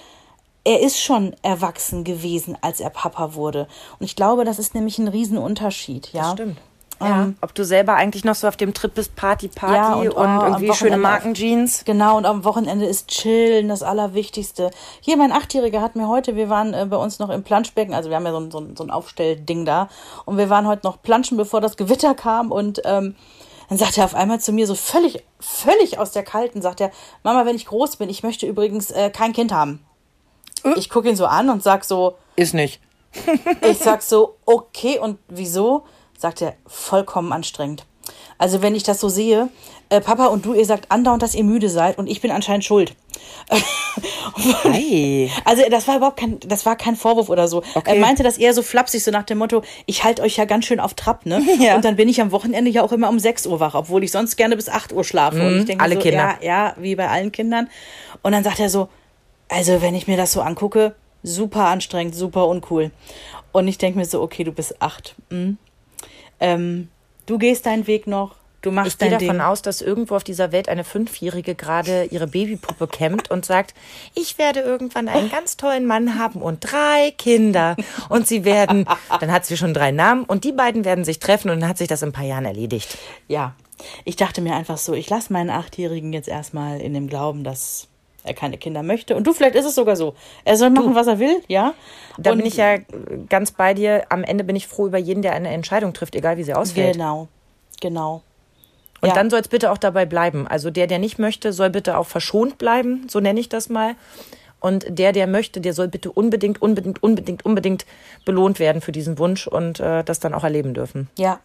er ist schon erwachsen gewesen, als er Papa wurde. Und ich glaube, das ist nämlich ein Riesenunterschied, ja. Das stimmt. Ja. Ob du selber eigentlich noch so auf dem Trip bist, Party, Party Ja, und, und, oh, irgendwie schöne Markenjeans. Genau, und am Wochenende ist Chillen das Allerwichtigste. Hier, mein Achtjähriger hat mir heute, wir waren äh, bei uns noch im Planschbecken, also wir haben ja so ein, so so ein Aufstellding da, und wir waren heute noch planschen, bevor das Gewitter kam, und ähm, dann sagt er auf einmal zu mir so völlig, völlig aus der Kalten, sagt er, Mama, wenn ich groß bin, ich möchte übrigens äh, kein Kind haben. Ich gucke ihn so an und sag so, Ist nicht. ich sag so, okay, und wieso? Sagt er, vollkommen anstrengend. Also wenn ich das so sehe, äh, Papa und du, ihr sagt andauernd, dass ihr müde seid und ich bin anscheinend schuld. Hey. Also das war überhaupt kein, das war kein Vorwurf oder so. Okay. Er meinte das eher so flapsig, so nach dem Motto, ich halte euch ja ganz schön auf Trab, ne? Ja. Und dann bin ich am Wochenende ja auch immer um 6 Uhr wach, obwohl ich sonst gerne bis 8 Uhr schlafe. und ich denke Mhm. alle so, Kinder. Ja, ja, wie bei allen Kindern. Und dann sagt er so, also wenn ich mir das so angucke, super anstrengend, super uncool. Und ich denke mir so, okay, du bist acht. Mhm. Ähm, du gehst deinen Weg noch, Du machst ich gehe davon Ding. aus, dass irgendwo auf dieser Welt eine Fünfjährige gerade ihre Babypuppe kämmt und sagt, ich werde irgendwann einen ganz tollen Mann haben und drei Kinder. Und sie werden, dann hat sie schon drei Namen und die beiden werden sich treffen und dann hat sich das in ein paar Jahren erledigt. Ja. Ich dachte mir einfach so, ich lasse meinen Achtjährigen jetzt erstmal in dem Glauben, dass er keine Kinder möchte. Und du, vielleicht ist es sogar so. Er soll machen, was er will, ja. Da Und bin ich ja ganz bei dir. Am Ende bin ich froh über jeden, der eine Entscheidung trifft, egal wie sie ausfällt. Genau, genau. Und Ja. dann soll es bitte auch dabei bleiben. Also der, der nicht möchte, soll bitte auch verschont bleiben, so nenne ich das mal. Und der, der möchte, der soll bitte unbedingt, unbedingt, unbedingt, unbedingt belohnt werden für diesen Wunsch und äh, das dann auch erleben dürfen. Ja.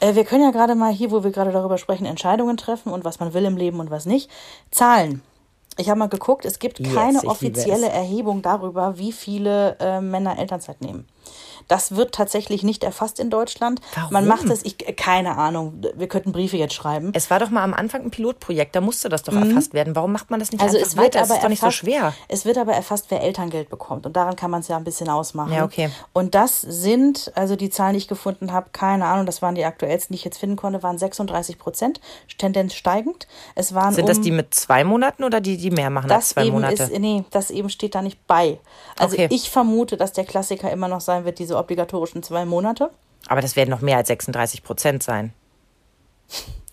Äh, wir können ja gerade mal hier, wo wir gerade darüber sprechen, Entscheidungen treffen und was man will im Leben und was nicht. Zahlen. Ich habe mal geguckt, es gibt Yes, keine liebe offizielle. Erhebung darüber, wie viele äh, Männer Elternzeit nehmen. Das wird tatsächlich nicht erfasst in Deutschland. Warum? Man macht es, ich, keine Ahnung, wir könnten Briefe jetzt schreiben. Es war doch mal am Anfang ein Pilotprojekt, da musste das doch erfasst werden. Warum macht man das nicht Mhm. Also einfach es wird weiter? aber das ist doch nicht so erfasst, schwer. Es wird aber erfasst, wer Elterngeld bekommt. Und daran kann man es ja ein bisschen ausmachen. Ja, okay. Und das sind, also die Zahlen, die ich gefunden habe, keine Ahnung, das waren die aktuellsten, die ich jetzt finden konnte, waren 36 Prozent, Tendenz steigend. Es waren Sind um, das die mit zwei Monaten oder die, die mehr machen als das zwei eben Monate? ist, nee, das eben steht da nicht bei. Also Okay. ich vermute, dass der Klassiker immer noch sein wird, diese obligatorischen zwei Monate. Aber das werden noch mehr als 36 Prozent sein.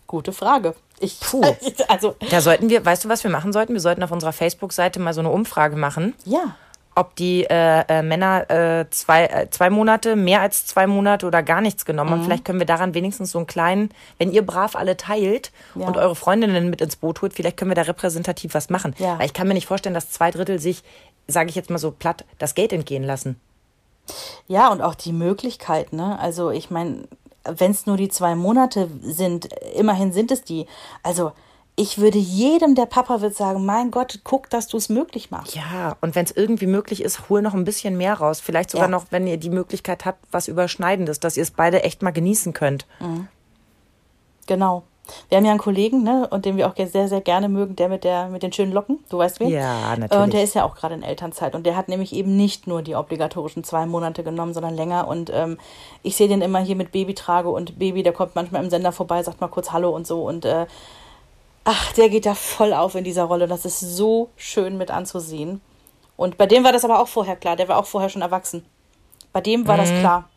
Gute Frage. Ich, Puh. also, Da sollten wir, weißt du, was wir machen sollten? Wir sollten auf unserer Facebook-Seite mal so eine Umfrage machen. ja. ob die äh, äh, Männer äh, zwei, äh, zwei Monate, mehr als zwei Monate oder gar nichts genommen Mhm. haben. Vielleicht können wir daran wenigstens so einen kleinen, wenn ihr brav alle teilt Ja. und eure Freundinnen mit ins Boot holt, vielleicht können wir da repräsentativ was machen. Ja. Weil ich kann mir nicht vorstellen, dass zwei Drittel sich, sage ich jetzt mal so platt, das Geld entgehen lassen. Ja, und auch die Möglichkeit, ne? Also ich meine, wenn es nur die zwei Monate sind, immerhin sind es die. Also ich würde jedem, der Papa wird, sagen, mein Gott, guck, dass du es möglich machst. Ja, und wenn es irgendwie möglich ist, hol noch ein bisschen mehr raus. Vielleicht sogar Ja. noch, wenn ihr die Möglichkeit habt, was Überschneidendes, dass ihr es beide echt mal genießen könnt. Genau. Wir haben ja einen Kollegen, ne, und den wir auch sehr, sehr gerne mögen, der mit der mit den schönen Locken, du weißt wen? Ja, Äh, natürlich. Und der ist ja auch gerade in Elternzeit und der hat nämlich eben nicht nur die obligatorischen zwei Monate genommen, sondern länger. Und ähm, ich sehe den immer hier mit Babytrage und Baby, der kommt manchmal im Sender vorbei, sagt mal kurz Hallo und so. Und äh, ach, der geht da voll auf in dieser Rolle. Das ist so schön mit anzusehen. Und bei dem war das aber auch vorher klar. Der war auch vorher schon erwachsen. Bei dem war Mhm. das klar.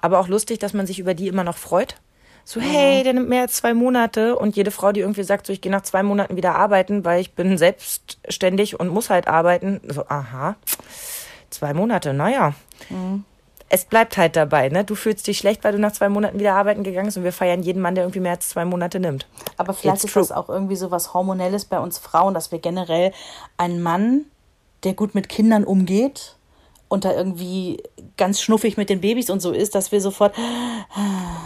Aber auch lustig, dass man sich über die immer noch freut. So, hey, der nimmt mehr als zwei Monate. Und jede Frau, die irgendwie sagt, so, ich gehe nach zwei Monaten wieder arbeiten, weil ich bin selbstständig und muss halt arbeiten. So, aha, zwei Monate, naja. Es bleibt halt dabei, ne? Du fühlst dich schlecht, weil du nach zwei Monaten wieder arbeiten gegangen bist und wir feiern jeden Mann, der irgendwie mehr als zwei Monate nimmt. Aber vielleicht It's ist true. das auch irgendwie so was Hormonelles bei uns Frauen, dass wir generell einen Mann, der gut mit Kindern umgeht und da irgendwie ganz schnuffig mit den Babys und so ist, dass wir sofort,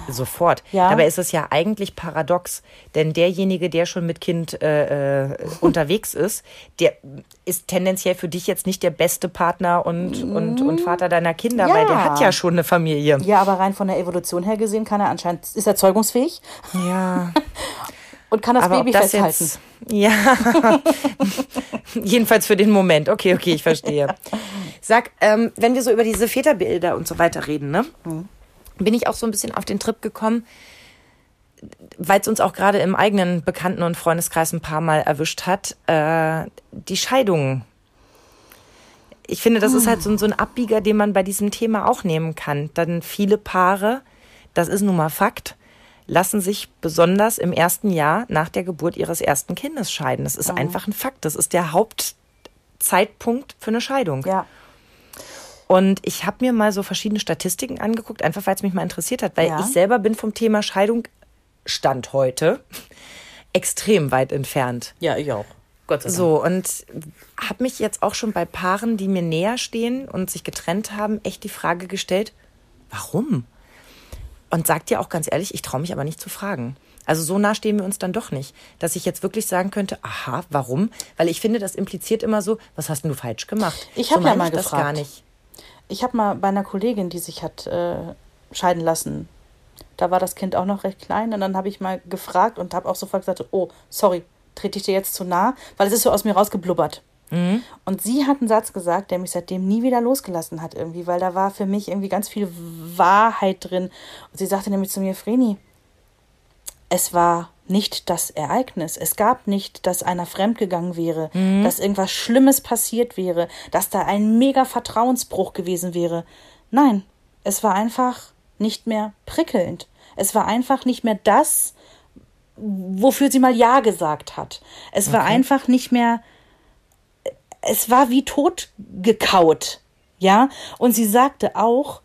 Sofort. Ja. Dabei ist es ja eigentlich paradox, denn derjenige, der schon mit Kind äh, äh, unterwegs ist, der ist tendenziell für dich jetzt nicht der beste Partner und, und, und Vater deiner Kinder, Ja. weil der hat ja schon eine Familie. ja, aber rein von der Evolution her gesehen kann er anscheinend, ist er zeugungsfähig Ja, und kann das aber Baby das festhalten. jetzt. Ja, jedenfalls für den Moment. Okay, okay, ich verstehe. Sag, ähm, wenn wir so über diese Väterbilder und so weiter reden, ne? Bin ich auch so ein bisschen auf den Trip gekommen, weil es uns auch gerade im eigenen Bekannten- und Freundeskreis ein paar Mal erwischt hat, äh, die Scheidungen. Ich finde, das ist halt so, ein- so ein Abbieger, den man bei diesem Thema auch nehmen kann. Dann viele Paare, das ist nun mal Fakt, lassen sich besonders im ersten Jahr nach der Geburt ihres ersten Kindes scheiden. Das ist einfach ein Fakt. Das ist der Hauptzeitpunkt für eine Scheidung. Ja, Und ich habe mir mal so verschiedene Statistiken angeguckt, einfach weil es mich mal interessiert hat, weil Ja. ich selber bin vom Thema Scheidung Stand heute extrem weit entfernt. ja, ich auch. Gott sei Dank. So, und habe mich jetzt auch schon bei Paaren, die mir näher stehen und sich getrennt haben, echt die Frage gestellt, warum? Und sagt dir auch ganz ehrlich, ich traue mich aber nicht zu fragen. Also so nah stehen wir uns dann doch nicht, dass ich jetzt wirklich sagen könnte, aha, warum? Weil ich finde, das impliziert immer so, was hast denn du falsch gemacht? Ich so hab ja mal ich das gefragt. gar nicht. Ich habe mal bei einer Kollegin, die sich hat äh, scheiden lassen, da war das Kind auch noch recht klein und dann habe ich mal gefragt und habe auch sofort gesagt, oh, sorry, trete ich dir jetzt zu nah, weil es ist so aus mir rausgeblubbert. Und sie hat einen Satz gesagt, der mich seitdem nie wieder losgelassen hat irgendwie, weil da war für mich irgendwie ganz viel Wahrheit drin. Und sie sagte nämlich zu mir, Vreni, es war nicht das Ereignis. Es gab nicht, dass einer fremdgegangen wäre, Mhm. dass irgendwas Schlimmes passiert wäre, dass da ein mega Vertrauensbruch gewesen wäre. Nein, es war einfach nicht mehr prickelnd. Es war einfach nicht mehr das, wofür sie mal Ja gesagt hat. Es war einfach nicht mehr, es war wie tot gekaut. Ja, und sie sagte auch,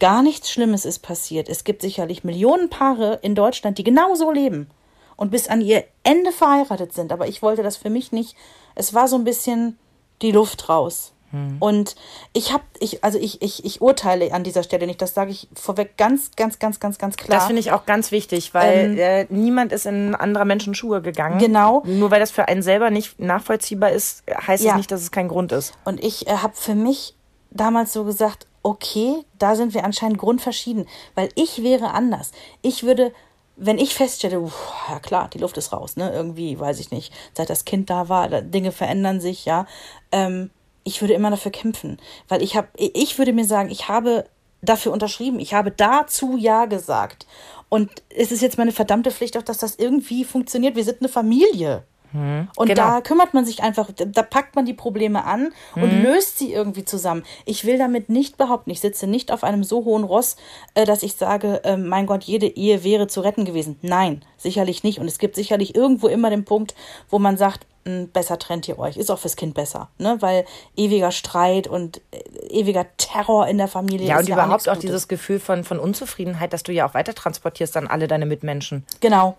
gar nichts Schlimmes ist passiert. Es gibt sicherlich Millionen Paare in Deutschland, die genau so leben und bis an ihr Ende verheiratet sind. Aber ich wollte das für mich nicht. Es war so ein bisschen die Luft raus. Und ich habe, ich, also ich, ich, ich urteile an dieser Stelle nicht, das sage ich vorweg ganz, ganz, ganz, ganz, ganz klar. Das finde ich auch ganz wichtig, weil Ähm, äh, niemand ist in anderer Menschen Schuhe gegangen. Genau. Nur weil das für einen selber nicht nachvollziehbar ist, heißt Ja. es nicht, dass es kein Grund ist. Und ich äh, habe für mich damals so gesagt, okay, da sind wir anscheinend grundverschieden, weil ich wäre anders. Ich würde, wenn ich feststelle, uff, ja klar, die Luft ist raus, ne, irgendwie, weiß ich nicht, seit das Kind da war, Dinge verändern sich, ja, ähm, ich würde immer dafür kämpfen, weil ich habe, ich würde mir sagen, ich habe dafür unterschrieben, ich habe dazu ja gesagt. Und es ist jetzt meine verdammte Pflicht auch, dass das irgendwie funktioniert. Wir sind eine Familie. Und genau. da kümmert man sich einfach, da packt man die Probleme an und Mhm. löst sie irgendwie zusammen. Ich will damit nicht behaupten, ich sitze nicht auf einem so hohen Ross, äh, dass ich sage, äh, mein Gott, jede Ehe wäre zu retten gewesen. Nein, sicherlich nicht. Und es gibt sicherlich irgendwo immer den Punkt, wo man sagt, "Mh, besser trennt ihr euch. Ist auch fürs Kind besser, ne? Weil ewiger Streit und äh, ewiger Terror in der Familie Ja, ist und überhaupt auch Gutes. dieses Gefühl von, von Unzufriedenheit, dass du ja auch weiter transportierst an alle deine Mitmenschen. Genau.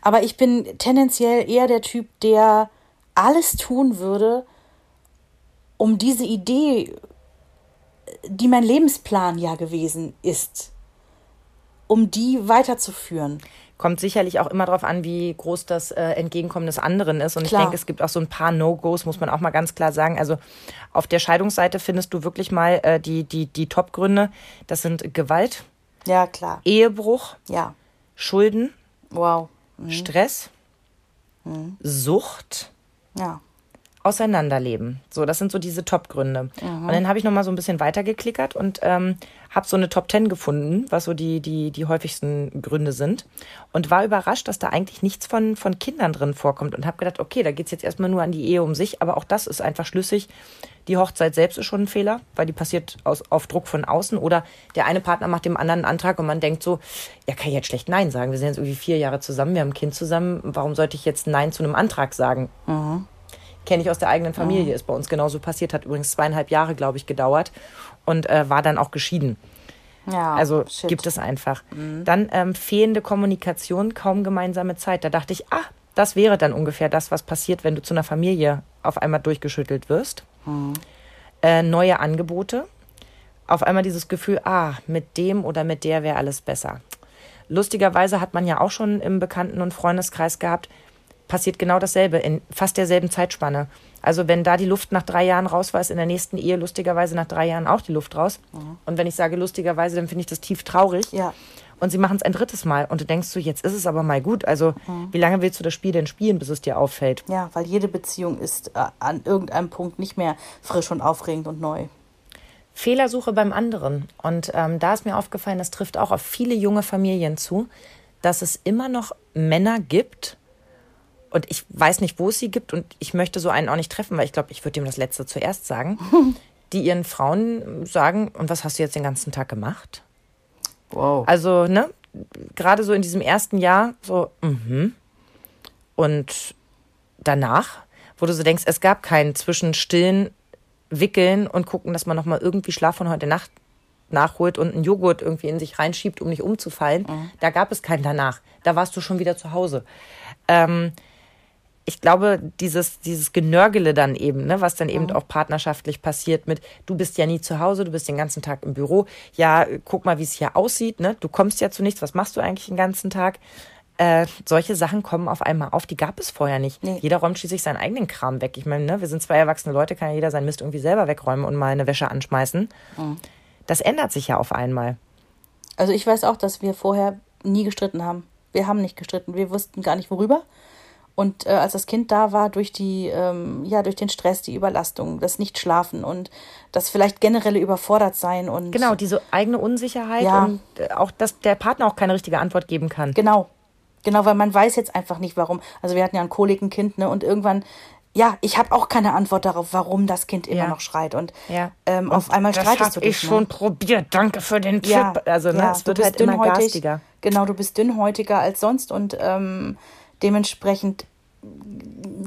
Aber ich bin tendenziell eher der Typ, der alles tun würde, um diese Idee, die mein Lebensplan ja gewesen ist, um die weiterzuführen. Kommt sicherlich auch immer darauf an, wie groß das äh, Entgegenkommen des anderen ist. Und Klar. ich denke, es gibt auch so ein paar No-Gos, muss man auch mal ganz klar sagen. Also auf der Scheidungsseite findest du wirklich mal äh, die, die, die Top-Gründe. Das sind Gewalt, Ja, klar. Ehebruch, Ja. Schulden, Wow. Stress, Sucht, Ja. Auseinanderleben. So, das sind so diese Top-Gründe. Und dann habe ich noch mal so ein bisschen weitergeklickert und ähm, habe so eine Top 10 gefunden, was so die, die, die häufigsten Gründe sind. Und war überrascht, dass da eigentlich nichts von, von Kindern drin vorkommt. Und habe gedacht, okay, da geht's jetzt erstmal nur an die Ehe um sich, aber auch das ist einfach schlüssig. Die Hochzeit selbst ist schon ein Fehler, weil die passiert aus, auf Druck von außen. Oder der eine Partner macht dem anderen einen Antrag und man denkt so, ja, kann ich jetzt schlecht Nein sagen. Wir sind jetzt irgendwie vier Jahre zusammen, wir haben ein Kind zusammen. Warum sollte ich jetzt Nein zu einem Antrag sagen? kenne ich aus der eigenen Familie, ist bei uns genauso passiert, hat übrigens zweieinhalb Jahre, glaube ich, gedauert und äh, war dann auch geschieden. Ja. Also shit. gibt es einfach. Dann ähm, fehlende Kommunikation, kaum gemeinsame Zeit. Da dachte ich, ah, das wäre dann ungefähr das, was passiert, wenn du zu einer Familie auf einmal durchgeschüttelt wirst. Äh, neue Angebote. Auf einmal dieses Gefühl, ah, mit dem oder mit der wäre alles besser. Lustigerweise hat man ja auch schon im Bekannten- und Freundeskreis gehabt, passiert genau dasselbe in fast derselben Zeitspanne. Also wenn da die Luft nach drei Jahren raus war, ist in der nächsten Ehe lustigerweise nach drei Jahren auch die Luft raus. Und wenn ich sage lustigerweise, dann finde ich das tief traurig. Ja. Und sie machen es ein drittes Mal. Und du denkst so, jetzt ist es aber mal gut. Also wie lange willst du das Spiel denn spielen, bis es dir auffällt? Ja, weil jede Beziehung ist äh, an irgendeinem Punkt nicht mehr frisch und aufregend und neu. Fehlersuche beim anderen. Und ähm, da ist mir aufgefallen, das trifft auch auf viele junge Familien zu, dass es immer noch Männer gibt, und ich weiß nicht, wo es sie gibt, und ich möchte so einen auch nicht treffen, weil ich glaube, ich würde ihm das Letzte zuerst sagen, die ihren Frauen sagen, und was hast du jetzt den ganzen Tag gemacht? Wow. Also, ne, gerade so in diesem ersten Jahr, so, mhm. Und danach, wo du so denkst, es gab keinen zwischen stillen Wickeln und gucken, dass man nochmal irgendwie Schlaf von heute Nacht nachholt und einen Joghurt irgendwie in sich reinschiebt, um nicht umzufallen. Da gab es keinen danach. Da warst du schon wieder zu Hause. Ähm, ich glaube, dieses, dieses Genörgele dann eben, ne, was dann eben auch partnerschaftlich passiert mit, du bist ja nie zu Hause, du bist den ganzen Tag im Büro. Ja, guck mal, wie es hier aussieht, ne? Du kommst ja zu nichts, was machst du eigentlich den ganzen Tag? Äh, solche Sachen kommen auf einmal auf, die gab es vorher nicht. Nee. Jeder räumt schließlich seinen eigenen Kram weg. Ich meine, ne, wir sind zwei erwachsene Leute, kann ja jeder seinen Mist irgendwie selber wegräumen und mal eine Wäsche anschmeißen. Das ändert sich ja auf einmal. Also ich weiß auch, dass wir vorher nie gestritten haben. Wir haben nicht gestritten. Wir wussten gar nicht worüber. Und äh, als das Kind da war, durch die, ähm, ja, durch den Stress, die Überlastung, das Nicht-Schlafen und das vielleicht generelle überfordert sein und Genau, diese eigene Unsicherheit Ja. und äh, auch, dass der Partner auch keine richtige Antwort geben kann. genau. Genau, weil man weiß jetzt einfach nicht, warum. Also wir hatten ja ein Kolikenkind, ne? Und irgendwann, ja, ich habe auch keine Antwort darauf, warum das Kind immer Ja. noch schreit. Und Ja. ähm, auf einmal das streitest hab du dich. ich ne? schon probiert. Danke für den Tipp. Ja, also, ne, es du wird bist halt immer garstiger. Genau, du bist dünnhäutiger als sonst und ähm, dementsprechend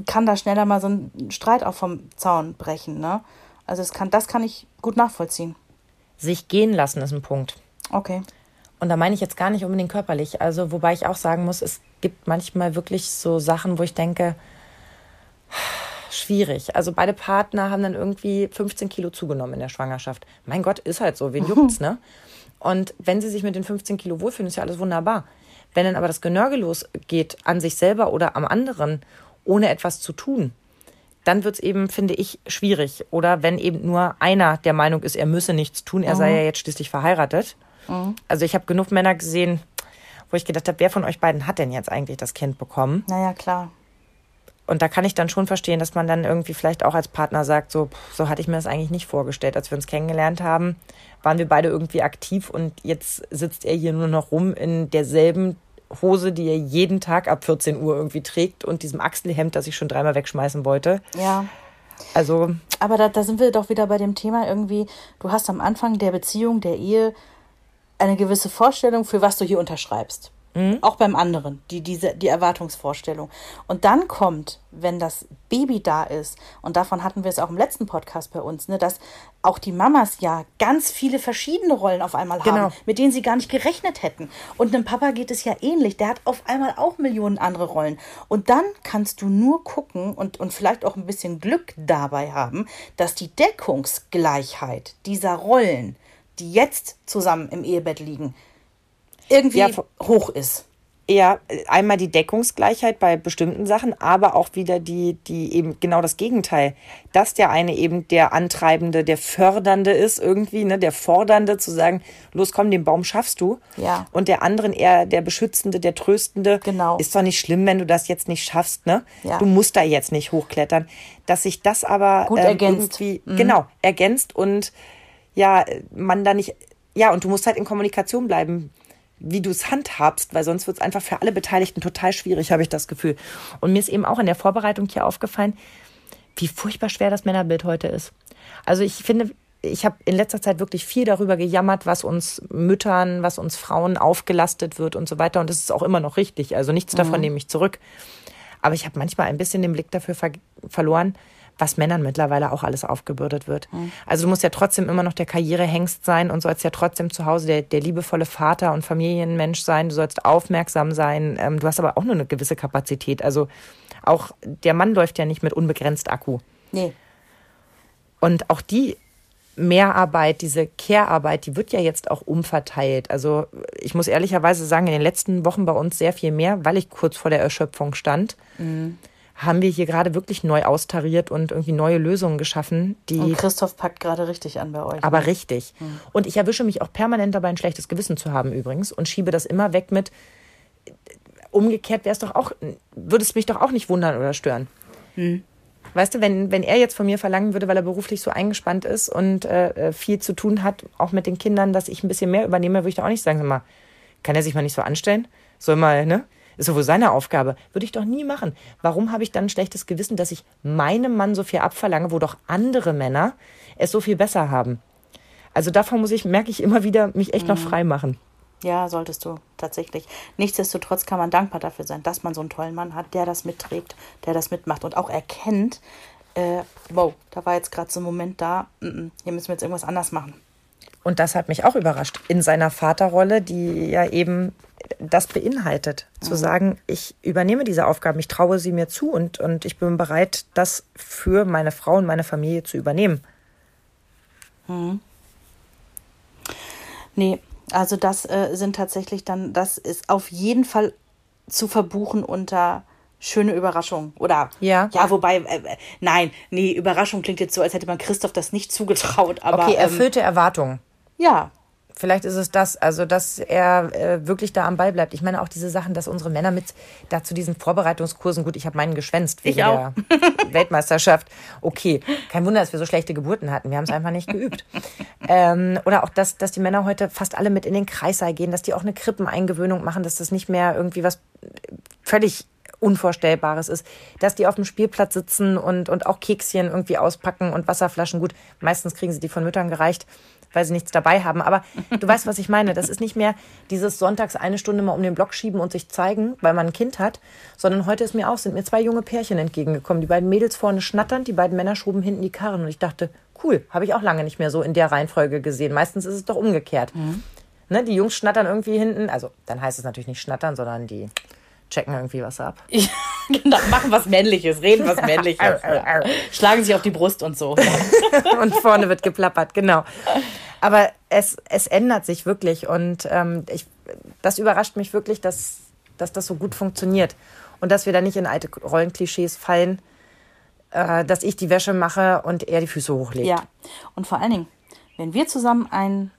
kann da schneller mal so ein Streit auch vom Zaun brechen. Ne? Also es kann, das kann ich gut nachvollziehen. Sich gehen lassen ist ein Punkt. Okay. Und da meine ich jetzt gar nicht unbedingt körperlich. Also, wobei ich auch sagen muss, es gibt manchmal wirklich so Sachen, wo ich denke, schwierig. Also, beide Partner haben dann irgendwie 15 Kilo zugenommen in der Schwangerschaft. Mein Gott, ist halt so. Wen juckt's, ne? Und wenn sie sich mit den 15 Kilo wohlfühlen, ist ja alles wunderbar. Wenn dann aber das Genörge losgeht an sich selber oder am anderen, ohne etwas zu tun, dann wird's eben, finde ich, schwierig. Oder wenn eben nur einer der Meinung ist, er müsse nichts tun, er sei ja jetzt schließlich verheiratet. Also ich habe genug Männer gesehen, wo ich gedacht habe, wer von euch beiden hat denn jetzt eigentlich das Kind bekommen? Naja, klar. Und da kann ich dann schon verstehen, dass man dann irgendwie vielleicht auch als Partner sagt, so, so hatte ich mir das eigentlich nicht vorgestellt. Als wir uns kennengelernt haben, waren wir beide irgendwie aktiv und jetzt sitzt er hier nur noch rum in derselben Hose, die er jeden Tag ab 14 Uhr irgendwie trägt und diesem Achselhemd, das ich schon dreimal wegschmeißen wollte. Ja. Also, Aber da, da sind wir doch wieder bei dem Thema irgendwie, du hast am Anfang der Beziehung, der Ehe, eine gewisse Vorstellung, für was du hier unterschreibst. Auch beim anderen, die, diese, die Erwartungsvorstellung. Und dann kommt, wenn das Baby da ist, und davon hatten wir es auch im letzten Podcast bei uns, ne, dass auch die Mamas ja ganz viele verschiedene Rollen auf einmal haben, Genau. mit denen sie gar nicht gerechnet hätten. Und einem Papa geht es ja ähnlich. Der hat auf einmal auch Millionen andere Rollen. Und dann kannst du nur gucken und, und vielleicht auch ein bisschen Glück dabei haben, dass die Deckungsgleichheit dieser Rollen, die jetzt zusammen im Ehebett liegen, irgendwie Ja, hoch ist. eher einmal die Deckungsgleichheit bei bestimmten Sachen, aber auch wieder die, die eben genau das Gegenteil. Dass der eine eben der Antreibende, der Fördernde ist irgendwie, ne, der Fordernde zu sagen, los komm, den Baum schaffst du. Ja. Und der anderen eher der Beschützende, der Tröstende. Genau. Ist doch nicht schlimm, wenn du das jetzt nicht schaffst, ne? Ja. Du musst da jetzt nicht hochklettern. Dass sich das aber Gut ähm, ergänzt. Mhm. irgendwie, genau, ergänzt und ja, man da nicht, ja, und du musst halt in Kommunikation bleiben wie du es handhabst, weil sonst wird es einfach für alle Beteiligten total schwierig, habe ich das Gefühl. Und mir ist eben auch in der Vorbereitung hier aufgefallen, wie furchtbar schwer das Männerbild heute ist. Also ich finde, ich habe in letzter Zeit wirklich viel darüber gejammert, was uns Müttern, was uns Frauen aufgelastet wird und so weiter. Und das ist auch immer noch richtig. Also nichts davon nehme ich zurück. Aber ich habe manchmal ein bisschen den Blick dafür ver verloren, was Männern mittlerweile auch alles aufgebürdet wird. Also du musst ja trotzdem immer noch der Karrierehengst sein und sollst ja trotzdem zu Hause der, der liebevolle Vater und Familienmensch sein. Du sollst aufmerksam sein. Ähm, du hast aber auch nur eine gewisse Kapazität. Also auch der Mann läuft ja nicht mit unbegrenzt Akku. Nee. Und auch die Mehrarbeit, diese Care-Arbeit, die wird ja jetzt auch umverteilt. Also ich muss ehrlicherweise sagen, in den letzten Wochen bei uns sehr viel mehr, weil ich kurz vor der Erschöpfung stand, haben wir hier gerade wirklich neu austariert und irgendwie neue Lösungen geschaffen, die Und Christoph packt gerade richtig an bei euch. aber richtig. Und ich erwische mich auch permanent dabei, ein schlechtes Gewissen zu haben übrigens und schiebe das immer weg mit, umgekehrt wäre es doch auch, würde es mich doch auch nicht wundern oder stören. Weißt du, wenn, wenn er jetzt von mir verlangen würde, weil er beruflich so eingespannt ist und äh, viel zu tun hat, auch mit den Kindern, dass ich ein bisschen mehr übernehme, würde ich doch auch nicht sagen, sag mal, kann er sich mal nicht so anstellen? Soll mal, ne? Ist doch wohl seine Aufgabe. Würde ich doch nie machen. Warum habe ich dann ein schlechtes Gewissen, dass ich meinem Mann so viel abverlange, wo doch andere Männer es so viel besser haben? Also davon muss ich, merke ich immer wieder, mich echt noch frei machen. Ja, solltest du tatsächlich. Nichtsdestotrotz kann man dankbar dafür sein, dass man so einen tollen Mann hat, der das mitträgt, der das mitmacht und auch erkennt, äh, wow, da war jetzt gerade so ein Moment da, mm, mm, hier müssen wir jetzt irgendwas anders machen. Und das hat mich auch überrascht. In seiner Vaterrolle, die ja eben das beinhaltet, zu sagen, ich übernehme diese Aufgaben, ich traue sie mir zu und, und ich bin bereit, das für meine Frau und meine Familie zu übernehmen. Nee, also das äh, sind tatsächlich dann, das ist auf jeden Fall zu verbuchen unter schöne Überraschung. Oder Ja. ja, wobei, äh, äh, nein, nee, Überraschung klingt jetzt so, als hätte man Christoph das nicht zugetraut, aber Okay, ähm, erfüllte Erwartungen. ja, Vielleicht ist es das, also dass er äh, wirklich da am Ball bleibt. Ich meine auch diese Sachen, dass unsere Männer mit da zu diesen Vorbereitungskursen, gut, ich habe meinen geschwänzt wegen der Weltmeisterschaft. Okay, kein Wunder, dass wir so schlechte Geburten hatten. Wir haben es einfach nicht geübt. ähm, oder auch, dass, dass die Männer heute fast alle mit in den Kreissaal gehen, dass die auch eine Krippeneingewöhnung machen, dass das nicht mehr irgendwie was völlig Unvorstellbares ist, dass die auf dem Spielplatz sitzen und, und auch Kekschen irgendwie auspacken und Wasserflaschen. Gut, meistens kriegen sie die von Müttern gereicht, weil sie nichts dabei haben. Aber du weißt, was ich meine. Das ist nicht mehr dieses Sonntags eine Stunde mal um den Block schieben und sich zeigen, weil man ein Kind hat, sondern heute ist mir auch, sind mir zwei junge Pärchen entgegengekommen. Die beiden Mädels vorne schnatternd, die beiden Männer schoben hinten die Karren. Und ich dachte, cool, habe ich auch lange nicht mehr so in der Reihenfolge gesehen. Meistens ist es doch umgekehrt. Ne, die Jungs schnattern irgendwie hinten, also dann heißt es natürlich nicht schnattern, sondern die checken irgendwie was ab. Ja, genau, machen was Männliches, reden was Männliches. ja. Schlagen sich auf die Brust und so. und vorne wird geplappert, genau. Aber es, es ändert sich wirklich und ähm, ich, das überrascht mich wirklich, dass, dass das so gut funktioniert und dass wir da nicht in alte Rollenklischees fallen, äh, dass ich die Wäsche mache und er die Füße hochlegt. Ja, und vor allen Dingen, wenn wir zusammen einen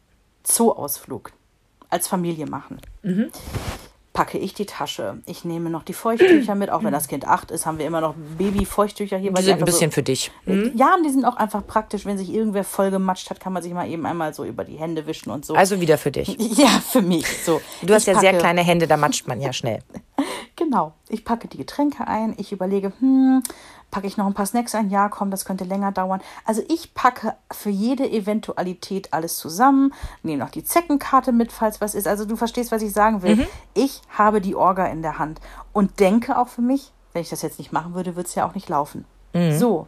Zooausflug als Familie machen, packe ich die Tasche. Ich nehme noch die Feuchttücher mit, auch wenn das Kind acht ist, haben wir immer noch Baby-Feuchttücher hier. Die weil sind ein einfach bisschen so, für dich. Ja, und die sind auch einfach praktisch, wenn sich irgendwer voll gematscht hat, kann man sich mal eben einmal so über die Hände wischen und so. Also wieder für dich. ja, für mich so. Du hast Ich ja sehr packe- kleine Hände, da matscht man ja schnell. Genau. Ich packe die Getränke ein. Ich überlege, hm, packe ich noch ein paar Snacks ein? Ja, komm, das könnte länger dauern. Also ich packe für jede Eventualität alles zusammen, nehme noch die Zeckenkarte mit, falls was ist. Also du verstehst, was ich sagen will. Ich habe die Orga in der Hand und denke auch für mich, wenn ich das jetzt nicht machen würde, würde es ja auch nicht laufen. So.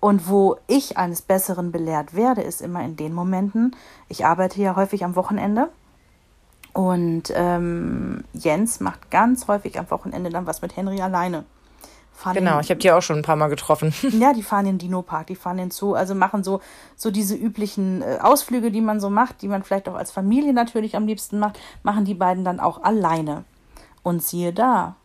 Und wo ich eines Besseren belehrt werde, ist immer in den Momenten, ich arbeite ja häufig am Wochenende. Und ähm, Jens macht ganz häufig am Wochenende dann was mit Henry alleine. Fahren Genau, ich habe die auch schon ein paar Mal getroffen. ja, die fahren in den Dino-Park, die fahren in den Zoo, also machen so, so diese üblichen äh, Ausflüge, die man so macht, die man vielleicht auch als Familie natürlich am liebsten macht, machen die beiden dann auch alleine. Und siehe da,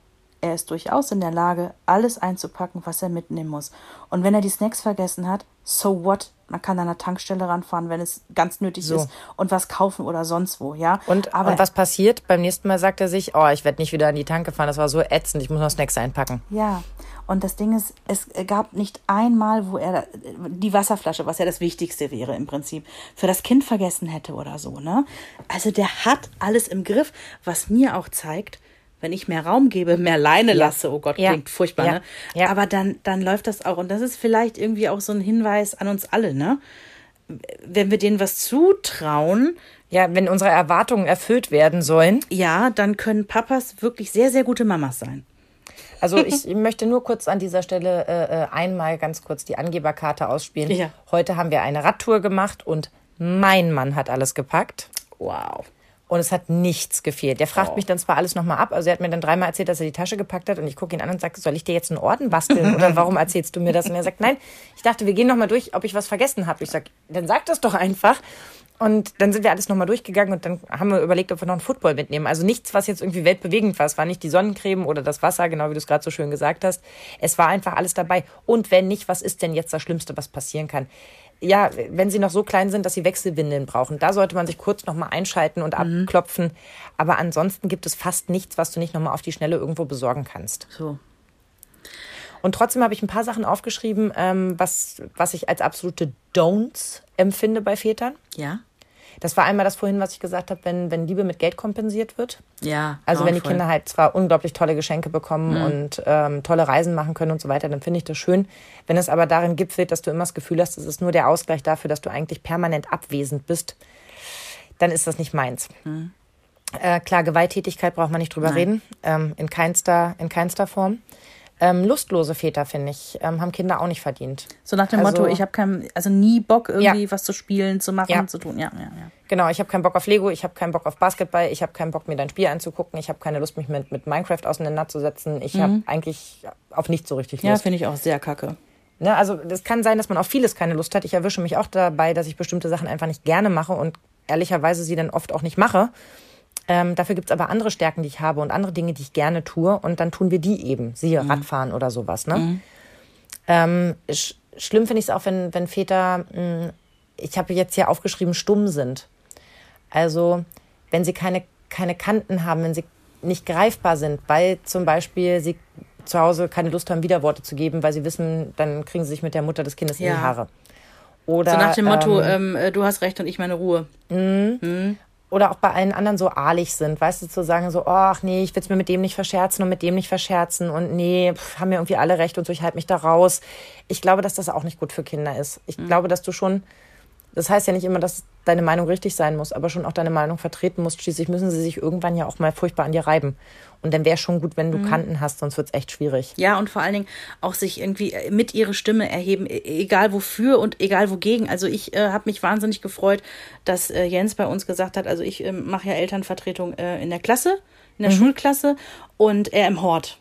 er ist durchaus in der Lage, alles einzupacken, was er mitnehmen muss. Und wenn er die Snacks vergessen hat, so what? Man kann an der Tankstelle ranfahren, wenn es ganz nötig So. ist und was kaufen oder sonst wo, ja. Und, Aber und was passiert? Beim nächsten Mal sagt er sich, oh, ich werde nicht wieder an die Tanke fahren, das war so ätzend, ich muss noch Snacks einpacken. Ja, und das Ding ist, es gab nicht einmal, wo er die Wasserflasche, was ja das Wichtigste wäre im Prinzip, für das Kind vergessen hätte oder so, ne? Also der hat alles im Griff, was mir auch zeigt, wenn ich mehr Raum gebe, mehr Leine lasse, oh Gott, Ja. klingt furchtbar, Ja. ne? Ja. Aber dann, dann läuft das auch. Und das ist vielleicht irgendwie auch so ein Hinweis an uns alle, ne? Wenn wir denen was zutrauen, Ja, wenn unsere Erwartungen erfüllt werden sollen. ja, dann können Papas wirklich sehr, sehr gute Mamas sein. Also ich möchte nur kurz an dieser Stelle äh, äh, einmal ganz kurz die Angeberkarte ausspielen. Ja. Heute haben wir eine Radtour gemacht und mein Mann hat alles gepackt. Wow. Und es hat nichts gefehlt. Der fragt Oh. mich dann zwar alles nochmal ab, also er hat mir dann dreimal erzählt, dass er die Tasche gepackt hat und ich gucke ihn an und sage, soll ich dir jetzt einen Orden basteln oder warum erzählst du mir das? Und er sagt, nein, ich dachte, wir gehen nochmal durch, ob ich was vergessen habe. Ich sage, dann sag das doch einfach. Und dann sind wir alles nochmal durchgegangen und dann haben wir überlegt, ob wir noch einen Football mitnehmen. Also nichts, was jetzt irgendwie weltbewegend war. Es war nicht die Sonnencreme oder das Wasser, genau wie du es gerade so schön gesagt hast. Es war einfach alles dabei. Und wenn nicht, was ist denn jetzt das Schlimmste, was passieren kann? Ja, wenn sie noch so klein sind, dass sie Wechselwindeln brauchen, da sollte man sich kurz nochmal einschalten und abklopfen. Aber ansonsten gibt es fast nichts, was du nicht nochmal auf die Schnelle irgendwo besorgen kannst. So. Und trotzdem habe ich ein paar Sachen aufgeschrieben, ähm, was, was ich als absolute Don'ts empfinde bei Vätern. Ja? Das war einmal das vorhin, was ich gesagt habe, wenn, wenn Liebe mit Geld kompensiert wird. Ja. Also wenn die grauenvoll. Kinder halt zwar unglaublich tolle Geschenke bekommen und ähm, tolle Reisen machen können und so weiter, dann finde ich das schön. Wenn es aber darin gipfelt, dass du immer das Gefühl hast, es ist nur der Ausgleich dafür, dass du eigentlich permanent abwesend bist, dann ist das nicht meins. Äh, klar, Gewalttätigkeit braucht man nicht drüber reden, ähm, in, keinster, in keinster Form. Ähm, lustlose Väter, finde ich, ähm, haben Kinder auch nicht verdient. So nach dem Also- Motto, ich habe kein, also nie Bock irgendwie Ja. was zu spielen, zu machen, Ja. zu tun. Ja, ja, ja. Genau, ich habe keinen Bock auf Lego, ich habe keinen Bock auf Basketball, ich habe keinen Bock, mir dein Spiel anzugucken, ich habe keine Lust, mich mit, mit Minecraft auseinanderzusetzen. Ich habe eigentlich auf nichts so richtig Ja, Lust. finde ich auch sehr kacke. Ne, also es kann sein, dass man auf vieles keine Lust hat. Ich erwische mich auch dabei, dass ich bestimmte Sachen einfach nicht gerne mache und ehrlicherweise sie dann oft auch nicht mache. Ähm, dafür gibt's aber andere Stärken, die ich habe und andere Dinge, die ich gerne tue und dann tun wir die eben. Siehe Radfahren oder sowas. Ne? Ähm, sch schlimm finde ich es auch, wenn, wenn Väter, mh, ich habe jetzt hier aufgeschrieben, stumm sind. Also wenn sie keine, keine Kanten haben, wenn sie nicht greifbar sind, weil zum Beispiel sie zu Hause keine Lust haben, Widerworte zu geben, weil sie wissen, dann kriegen sie sich mit der Mutter des Kindes ja. in die Haare. Oder, so nach dem Motto, ähm, ähm, äh, du hast recht und ich meine Ruhe. Mhm. Mhm. Oder auch bei allen anderen so ahlig sind, weißt du, zu sagen so, ach nee, ich will es mir mit dem nicht verscherzen und mit dem nicht verscherzen und nee, pff, haben mir irgendwie alle recht und so, ich halte mich da raus. Ich glaube, dass das auch nicht gut für Kinder ist. Ich mhm. glaube, dass du schon das heißt ja nicht immer, dass deine Meinung richtig sein muss, aber schon auch deine Meinung vertreten musst. Schließlich müssen sie sich irgendwann ja auch mal furchtbar an dir reiben. Und dann wäre schon gut, wenn du mhm. Kanten hast, sonst wird es echt schwierig. Ja, und vor allen Dingen auch sich irgendwie mit ihre Stimme erheben, e-, egal wofür und egal wogegen. Also ich äh, habe mich wahnsinnig gefreut, dass äh, Jens bei uns gesagt hat, also ich äh, mache ja Elternvertretung äh, in der Klasse, in der mhm. Schulklasse und er im Hort.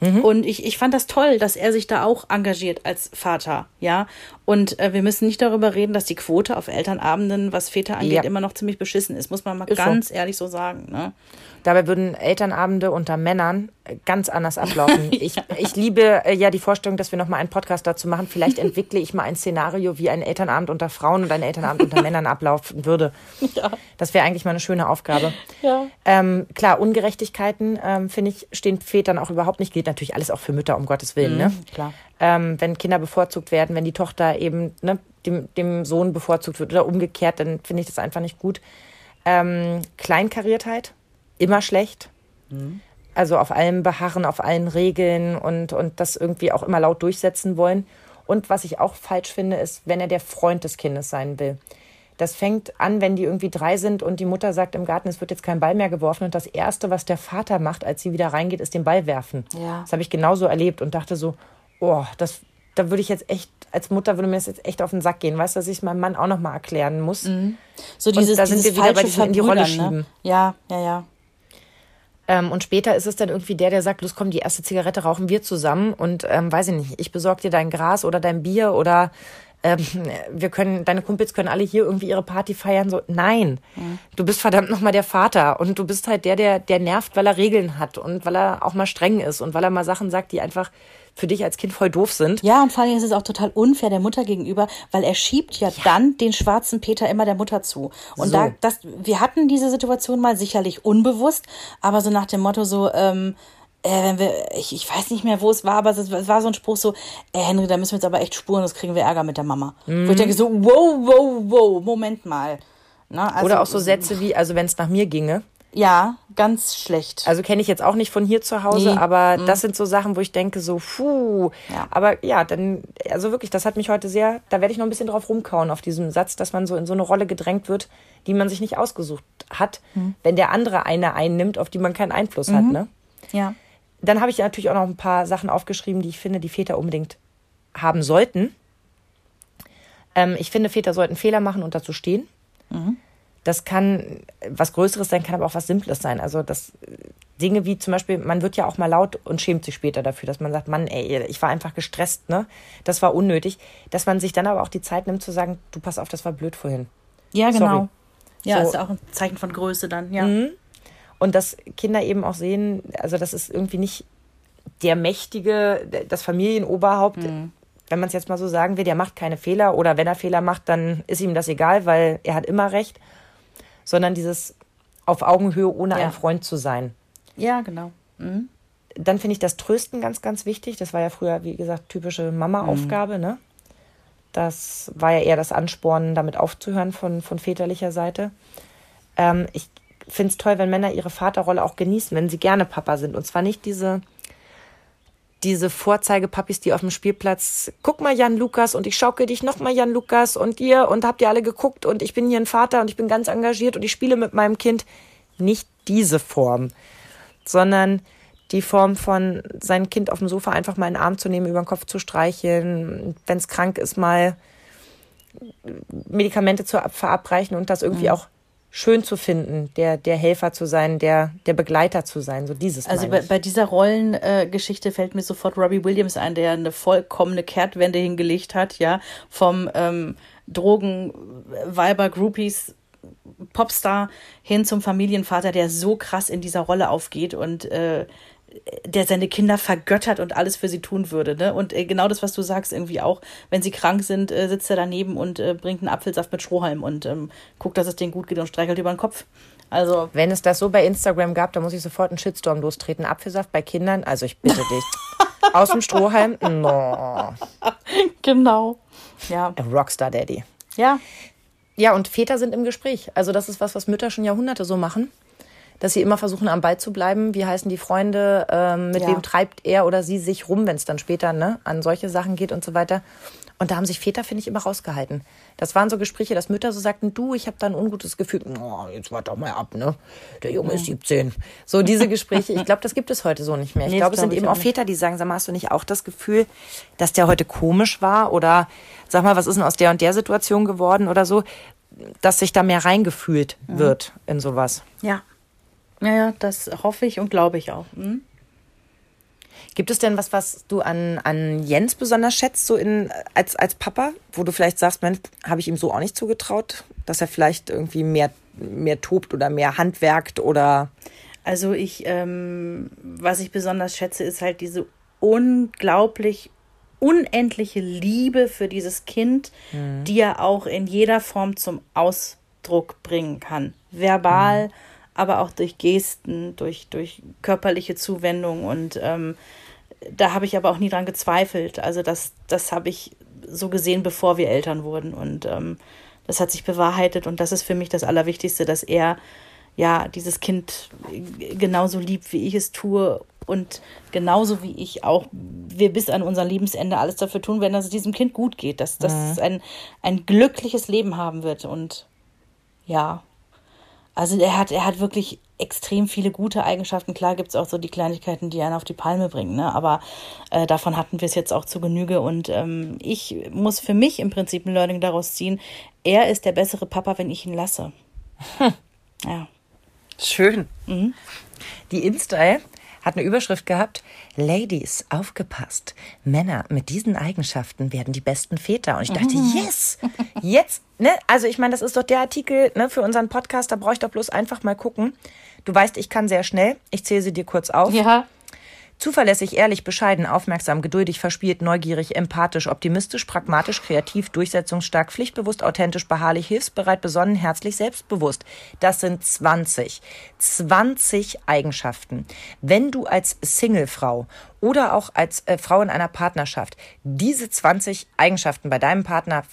Mhm. Und ich, ich fand das toll, dass er sich da auch engagiert als Vater, ja. Und äh, wir müssen nicht darüber reden, dass die Quote auf Elternabenden, was Väter angeht, ja. immer noch ziemlich beschissen ist, muss man mal ist ganz so. ehrlich so sagen. Ne? Dabei würden Elternabende unter Männern ganz anders ablaufen. Ich, ich liebe äh, ja die Vorstellung, dass wir noch mal einen Podcast dazu machen. Vielleicht entwickle ich mal ein Szenario, wie ein Elternabend unter Frauen und ein Elternabend unter Männern ablaufen würde. Ja. Das wäre eigentlich mal eine schöne Aufgabe. Ja. Ähm, klar, Ungerechtigkeiten, ähm, finde ich, stehen Vätern auch überhaupt nicht. Geht natürlich alles auch für Mütter, um Gottes Willen. Ne? Mhm, ne? Klar. Ähm, wenn Kinder bevorzugt werden, wenn die Tochter eben ne, dem, dem Sohn bevorzugt wird oder umgekehrt, dann finde ich das einfach nicht gut. Ähm, Kleinkariertheit, immer schlecht. Mhm. Also auf allem beharren, auf allen Regeln und, und das irgendwie auch immer laut durchsetzen wollen. Und was ich auch falsch finde, ist, wenn er der Freund des Kindes sein will. Das fängt an, wenn die irgendwie drei sind und die Mutter sagt im Garten, es wird jetzt kein Ball mehr geworfen. Und das Erste, was der Vater macht, als sie wieder reingeht, ist den Ball werfen. Ja. Das habe ich genauso erlebt und dachte so, oh, das, da würde ich jetzt echt, als Mutter würde mir das jetzt echt auf den Sack gehen. Weißt du, dass ich meinem Mann auch nochmal erklären muss. Mhm. So dieses, und da sind wir wieder bei diesem in die Rolle ne? schieben. Ne? Ja, ja, ja. Ähm, und später ist es dann irgendwie der, der sagt, los komm, die erste Zigarette rauchen wir zusammen und ähm, weiß ich nicht, ich besorge dir dein Gras oder dein Bier oder ähm, wir können, deine Kumpels können alle hier irgendwie ihre Party feiern. So, nein, mhm. du bist verdammt nochmal der Vater und du bist halt der, der, der nervt, weil er Regeln hat und weil er auch mal streng ist und weil er mal Sachen sagt, die einfach für dich als Kind voll doof sind. Ja, und vor allem ist es auch total unfair der Mutter gegenüber, weil er schiebt ja, ja. dann den schwarzen Peter immer der Mutter zu. Und so. da, das, wir hatten diese Situation mal sicherlich unbewusst, aber so nach dem Motto so, ähm, äh, wenn wir, ich, ich weiß nicht mehr, wo es war, aber es, war so ein Spruch so, äh, Henry, da müssen wir jetzt aber echt spuren, sonst kriegen wir Ärger mit der Mama. Mhm. Wo ich denke so, wow, wow, wow, Moment mal. Na, also, Oder auch so Sätze wie, also wenn es nach mir ginge. Ja, ganz schlecht. Also kenne ich jetzt auch nicht von hier zu Hause, nee. aber mhm. das sind so Sachen, wo ich denke, so, puh. Ja. Aber ja, dann, also wirklich, das hat mich heute sehr, da werde ich noch ein bisschen drauf rumkauen, auf diesem Satz, dass man so in so eine Rolle gedrängt wird, die man sich nicht ausgesucht hat, mhm. wenn der andere eine einnimmt, auf die man keinen Einfluss mhm. hat, ne? Ja. Dann habe ich natürlich auch noch ein paar Sachen aufgeschrieben, die ich finde, die Väter unbedingt haben sollten. Ähm, ich finde, Väter sollten Fehler machen und dazu stehen. Mhm das kann was Größeres sein, kann aber auch was Simples sein. Also das Dinge wie zum Beispiel, man wird ja auch mal laut und schämt sich später dafür, dass man sagt, Mann, ey, ich war einfach gestresst, ne? Das war unnötig. Dass man sich dann aber auch die Zeit nimmt zu sagen, du pass auf, das war blöd vorhin. Ja, genau. Sorry. Ja, so. ist auch ein Zeichen von Größe dann, ja. Mhm. Und dass Kinder eben auch sehen, also das ist irgendwie nicht der mächtige, das Familienoberhaupt, mhm. wenn man es jetzt mal so sagen will, der macht keine Fehler oder wenn er Fehler macht, dann ist ihm das egal, weil er hat immer recht sondern dieses auf Augenhöhe ohne ja. ein Freund zu sein. Ja, genau. Mhm. Dann finde ich das Trösten ganz, ganz wichtig. Das war ja früher, wie gesagt, typische Mama-Aufgabe. Mhm. Ne? Das war ja eher das Anspornen, damit aufzuhören von, von väterlicher Seite. Ähm, ich finde es toll, wenn Männer ihre Vaterrolle auch genießen, wenn sie gerne Papa sind. Und zwar nicht diese diese Vorzeigepapis, die auf dem Spielplatz, guck mal Jan Lukas und ich schaukel dich noch mal Jan Lukas und ihr und habt ihr alle geguckt und ich bin hier ein Vater und ich bin ganz engagiert und ich spiele mit meinem Kind. Nicht diese Form, sondern die Form von sein Kind auf dem Sofa einfach mal in den Arm zu nehmen, über den Kopf zu streicheln, wenn es krank ist, mal Medikamente zu verabreichen und das irgendwie mhm. auch schön zu finden, der, der Helfer zu sein, der, der Begleiter zu sein, so dieses. Also bei, bei, dieser Rollengeschichte äh, fällt mir sofort Robbie Williams ein, der eine vollkommene Kehrtwende hingelegt hat, ja, vom ähm, Drogen, Weiber, Groupies, Popstar hin zum Familienvater, der so krass in dieser Rolle aufgeht und äh, der seine Kinder vergöttert und alles für sie tun würde. Ne? Und äh, genau das, was du sagst, irgendwie auch, wenn sie krank sind, äh, sitzt er daneben und äh, bringt einen Apfelsaft mit Strohhalm und ähm, guckt, dass es denen gut geht und streichelt über den Kopf. Also, Wenn es das so bei Instagram gab, dann muss ich sofort einen Shitstorm lostreten. Apfelsaft bei Kindern, also ich bitte dich. Aus dem Strohhalm? No. genau. Ja. Rockstar Daddy. Ja. Ja, und Väter sind im Gespräch. Also das ist was, was Mütter schon Jahrhunderte so machen. Dass sie immer versuchen, am Ball zu bleiben. Wie heißen die Freunde? Ähm, mit Ja. wem treibt er oder sie sich rum, wenn es dann später ne, an solche Sachen geht und so weiter. Und da haben sich Väter, finde ich, immer rausgehalten. Das waren so Gespräche, dass Mütter so sagten, du, ich habe da ein ungutes Gefühl. Oh, jetzt warte doch mal ab, ne? Der Junge ist 17. So diese Gespräche, ich glaube, das gibt es heute so nicht mehr. Ich Nee, glaube, es sind eben auch auch Väter, die sagen, sag mal, hast du nicht auch das Gefühl, dass der heute komisch war? Oder sag mal, was ist denn aus der und der Situation geworden oder so? Dass sich da mehr reingefühlt wird in sowas. Ja. Ja, ja, das hoffe ich und glaube ich auch. Hm? Gibt es denn was, was du an, an Jens besonders schätzt, so in, als, als Papa, wo du vielleicht sagst, Mensch, habe ich ihm so auch nicht zugetraut, dass er vielleicht irgendwie mehr, mehr tobt oder mehr handwerkt oder Also ich, ähm, was ich besonders schätze, ist halt diese unglaublich unendliche Liebe für dieses Kind, die er auch in jeder Form zum Ausdruck bringen kann. Verbal, aber auch durch Gesten, durch, durch körperliche Zuwendung. Und ähm, da habe ich aber auch nie dran gezweifelt. Also das, das habe ich so gesehen, bevor wir Eltern wurden. Und ähm, das hat sich bewahrheitet. Und das ist für mich das Allerwichtigste, dass er ja dieses Kind genauso liebt, wie ich es tue. Und genauso wie ich auch, wir bis an unser Lebensende alles dafür tun werden, dass es diesem Kind gut geht, dass, dass es ein, ein glückliches Leben haben wird. Und ja, also er hat, er hat wirklich extrem viele gute Eigenschaften. Klar gibt es auch so die Kleinigkeiten, die einen auf die Palme bringen, ne? aber äh, davon hatten wir es jetzt auch zu Genüge. Und ähm, ich muss für mich im Prinzip ein Learning daraus ziehen. Er ist der bessere Papa, wenn ich ihn lasse. Ja. Schön. Die InStyle hat eine Überschrift gehabt: Ladies, aufgepasst. Männer mit diesen Eigenschaften werden die besten Väter. Und ich dachte, yes, jetzt, ne? Also ich meine, das ist doch der Artikel ne, für unseren Podcast. Da brauche ich doch bloß einfach mal gucken. Du weißt, ich kann sehr schnell. Ich zähle sie dir kurz auf. Ja. Zuverlässig, ehrlich, bescheiden, aufmerksam, geduldig, verspielt, neugierig, empathisch, optimistisch, pragmatisch, kreativ, durchsetzungsstark, pflichtbewusst, authentisch, beharrlich, hilfsbereit, besonnen, herzlich, selbstbewusst. Das sind 20. 20 Eigenschaften. Wenn du als Singlefrau oder auch als äh, Frau in einer Partnerschaft diese 20 Eigenschaften bei deinem Partner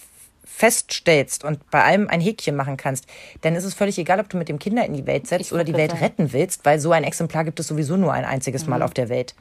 feststellst und bei allem ein Häkchen machen kannst, dann ist es völlig egal, ob du mit dem Kinder in die Welt setzt Ich oder die Welt gerade retten willst, weil so ein Exemplar gibt es sowieso nur ein einziges Mhm. Mal auf der Welt.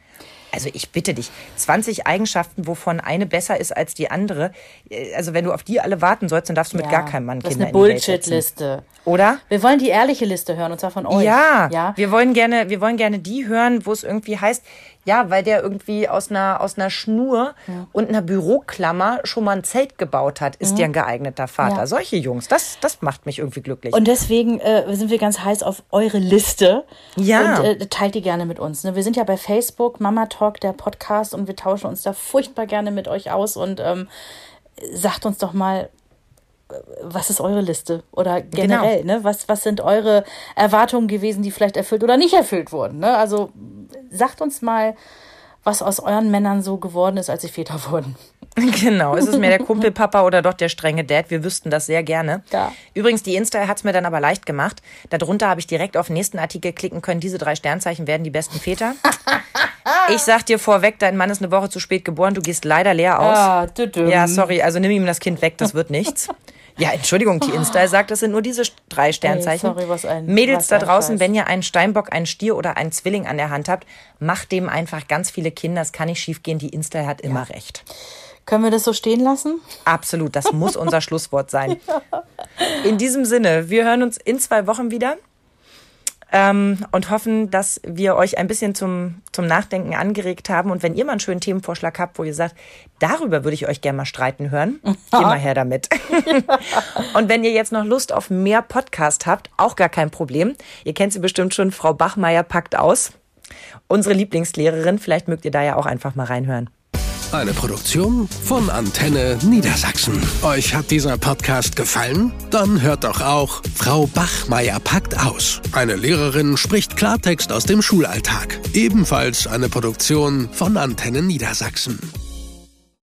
Also ich bitte dich, 20 Eigenschaften, wovon eine besser ist als die andere. äh, Also wenn du auf die alle warten sollst, dann darfst du mit Ja, gar keinem Mann Das ist Kinder eine in die Welt setzen. Bullshit-Liste. Oder? Wir wollen die ehrliche Liste hören, und zwar von euch. Ja, Ja. wir wollen gerne, wir wollen gerne die hören, wo es irgendwie heißt, ja, weil der irgendwie aus einer, aus einer Schnur und einer Büroklammer schon mal ein Zelt gebaut hat, ist der ein geeigneter Vater. Mhm. Ja. Solche Jungs, das, das macht mich irgendwie glücklich. Und deswegen äh, sind wir ganz heiß auf eure Liste. Ja. Und äh, teilt die gerne mit uns. Ne? Wir sind ja bei Facebook, Mama Talk, der Podcast, und wir tauschen uns da furchtbar gerne mit euch aus. Und ähm, sagt uns doch mal, äh, was ist eure Liste? Oder generell, ne? Was, was sind eure Erwartungen gewesen, die vielleicht erfüllt oder nicht erfüllt wurden? Ne? Also sagt uns mal, was aus euren Männern so geworden ist, als sie Väter wurden. Genau, ist es mehr der Kumpelpapa oder doch der strenge Dad? Wir wüssten das sehr gerne. Ja. Übrigens, die Insta hat es mir dann aber leicht gemacht. Darunter habe ich direkt auf den nächsten Artikel klicken können. Diese drei Sternzeichen werden die besten Väter. ich sag dir vorweg, dein Mann ist eine Woche zu spät geboren. Du gehst leider leer aus. Ah. Ja, sorry, also nimm ihm das Kind weg, das wird nichts. Ja, Entschuldigung, die Insta sagt, das sind nur diese drei Sternzeichen. sorry, was ein- Mädels da draußen, Scheiß. wenn ihr einen Steinbock, einen Stier oder einen Zwilling an der Hand habt, macht dem einfach ganz viele Kinder. Es kann nicht schiefgehen. Die Insta hat immer recht. Können wir das so stehen lassen? Absolut, das muss unser Schlusswort sein. In diesem Sinne, wir hören uns in zwei Wochen wieder ähm, und hoffen, dass wir euch ein bisschen zum, zum Nachdenken angeregt haben. Und wenn ihr mal einen schönen Themenvorschlag habt, wo ihr sagt, darüber würde ich euch gerne mal streiten hören, immer her damit. und wenn ihr jetzt noch Lust auf mehr Podcast habt, auch gar kein Problem. Ihr kennt sie bestimmt schon, Frau Bachmeier packt aus. Unsere Lieblingslehrerin, vielleicht mögt ihr da ja auch einfach mal reinhören. Eine Produktion von Antenne Niedersachsen. Euch hat dieser Podcast gefallen? Dann hört doch auch Frau Bachmeier packt aus. Eine Lehrerin spricht Klartext aus dem Schulalltag. Ebenfalls eine Produktion von Antenne Niedersachsen.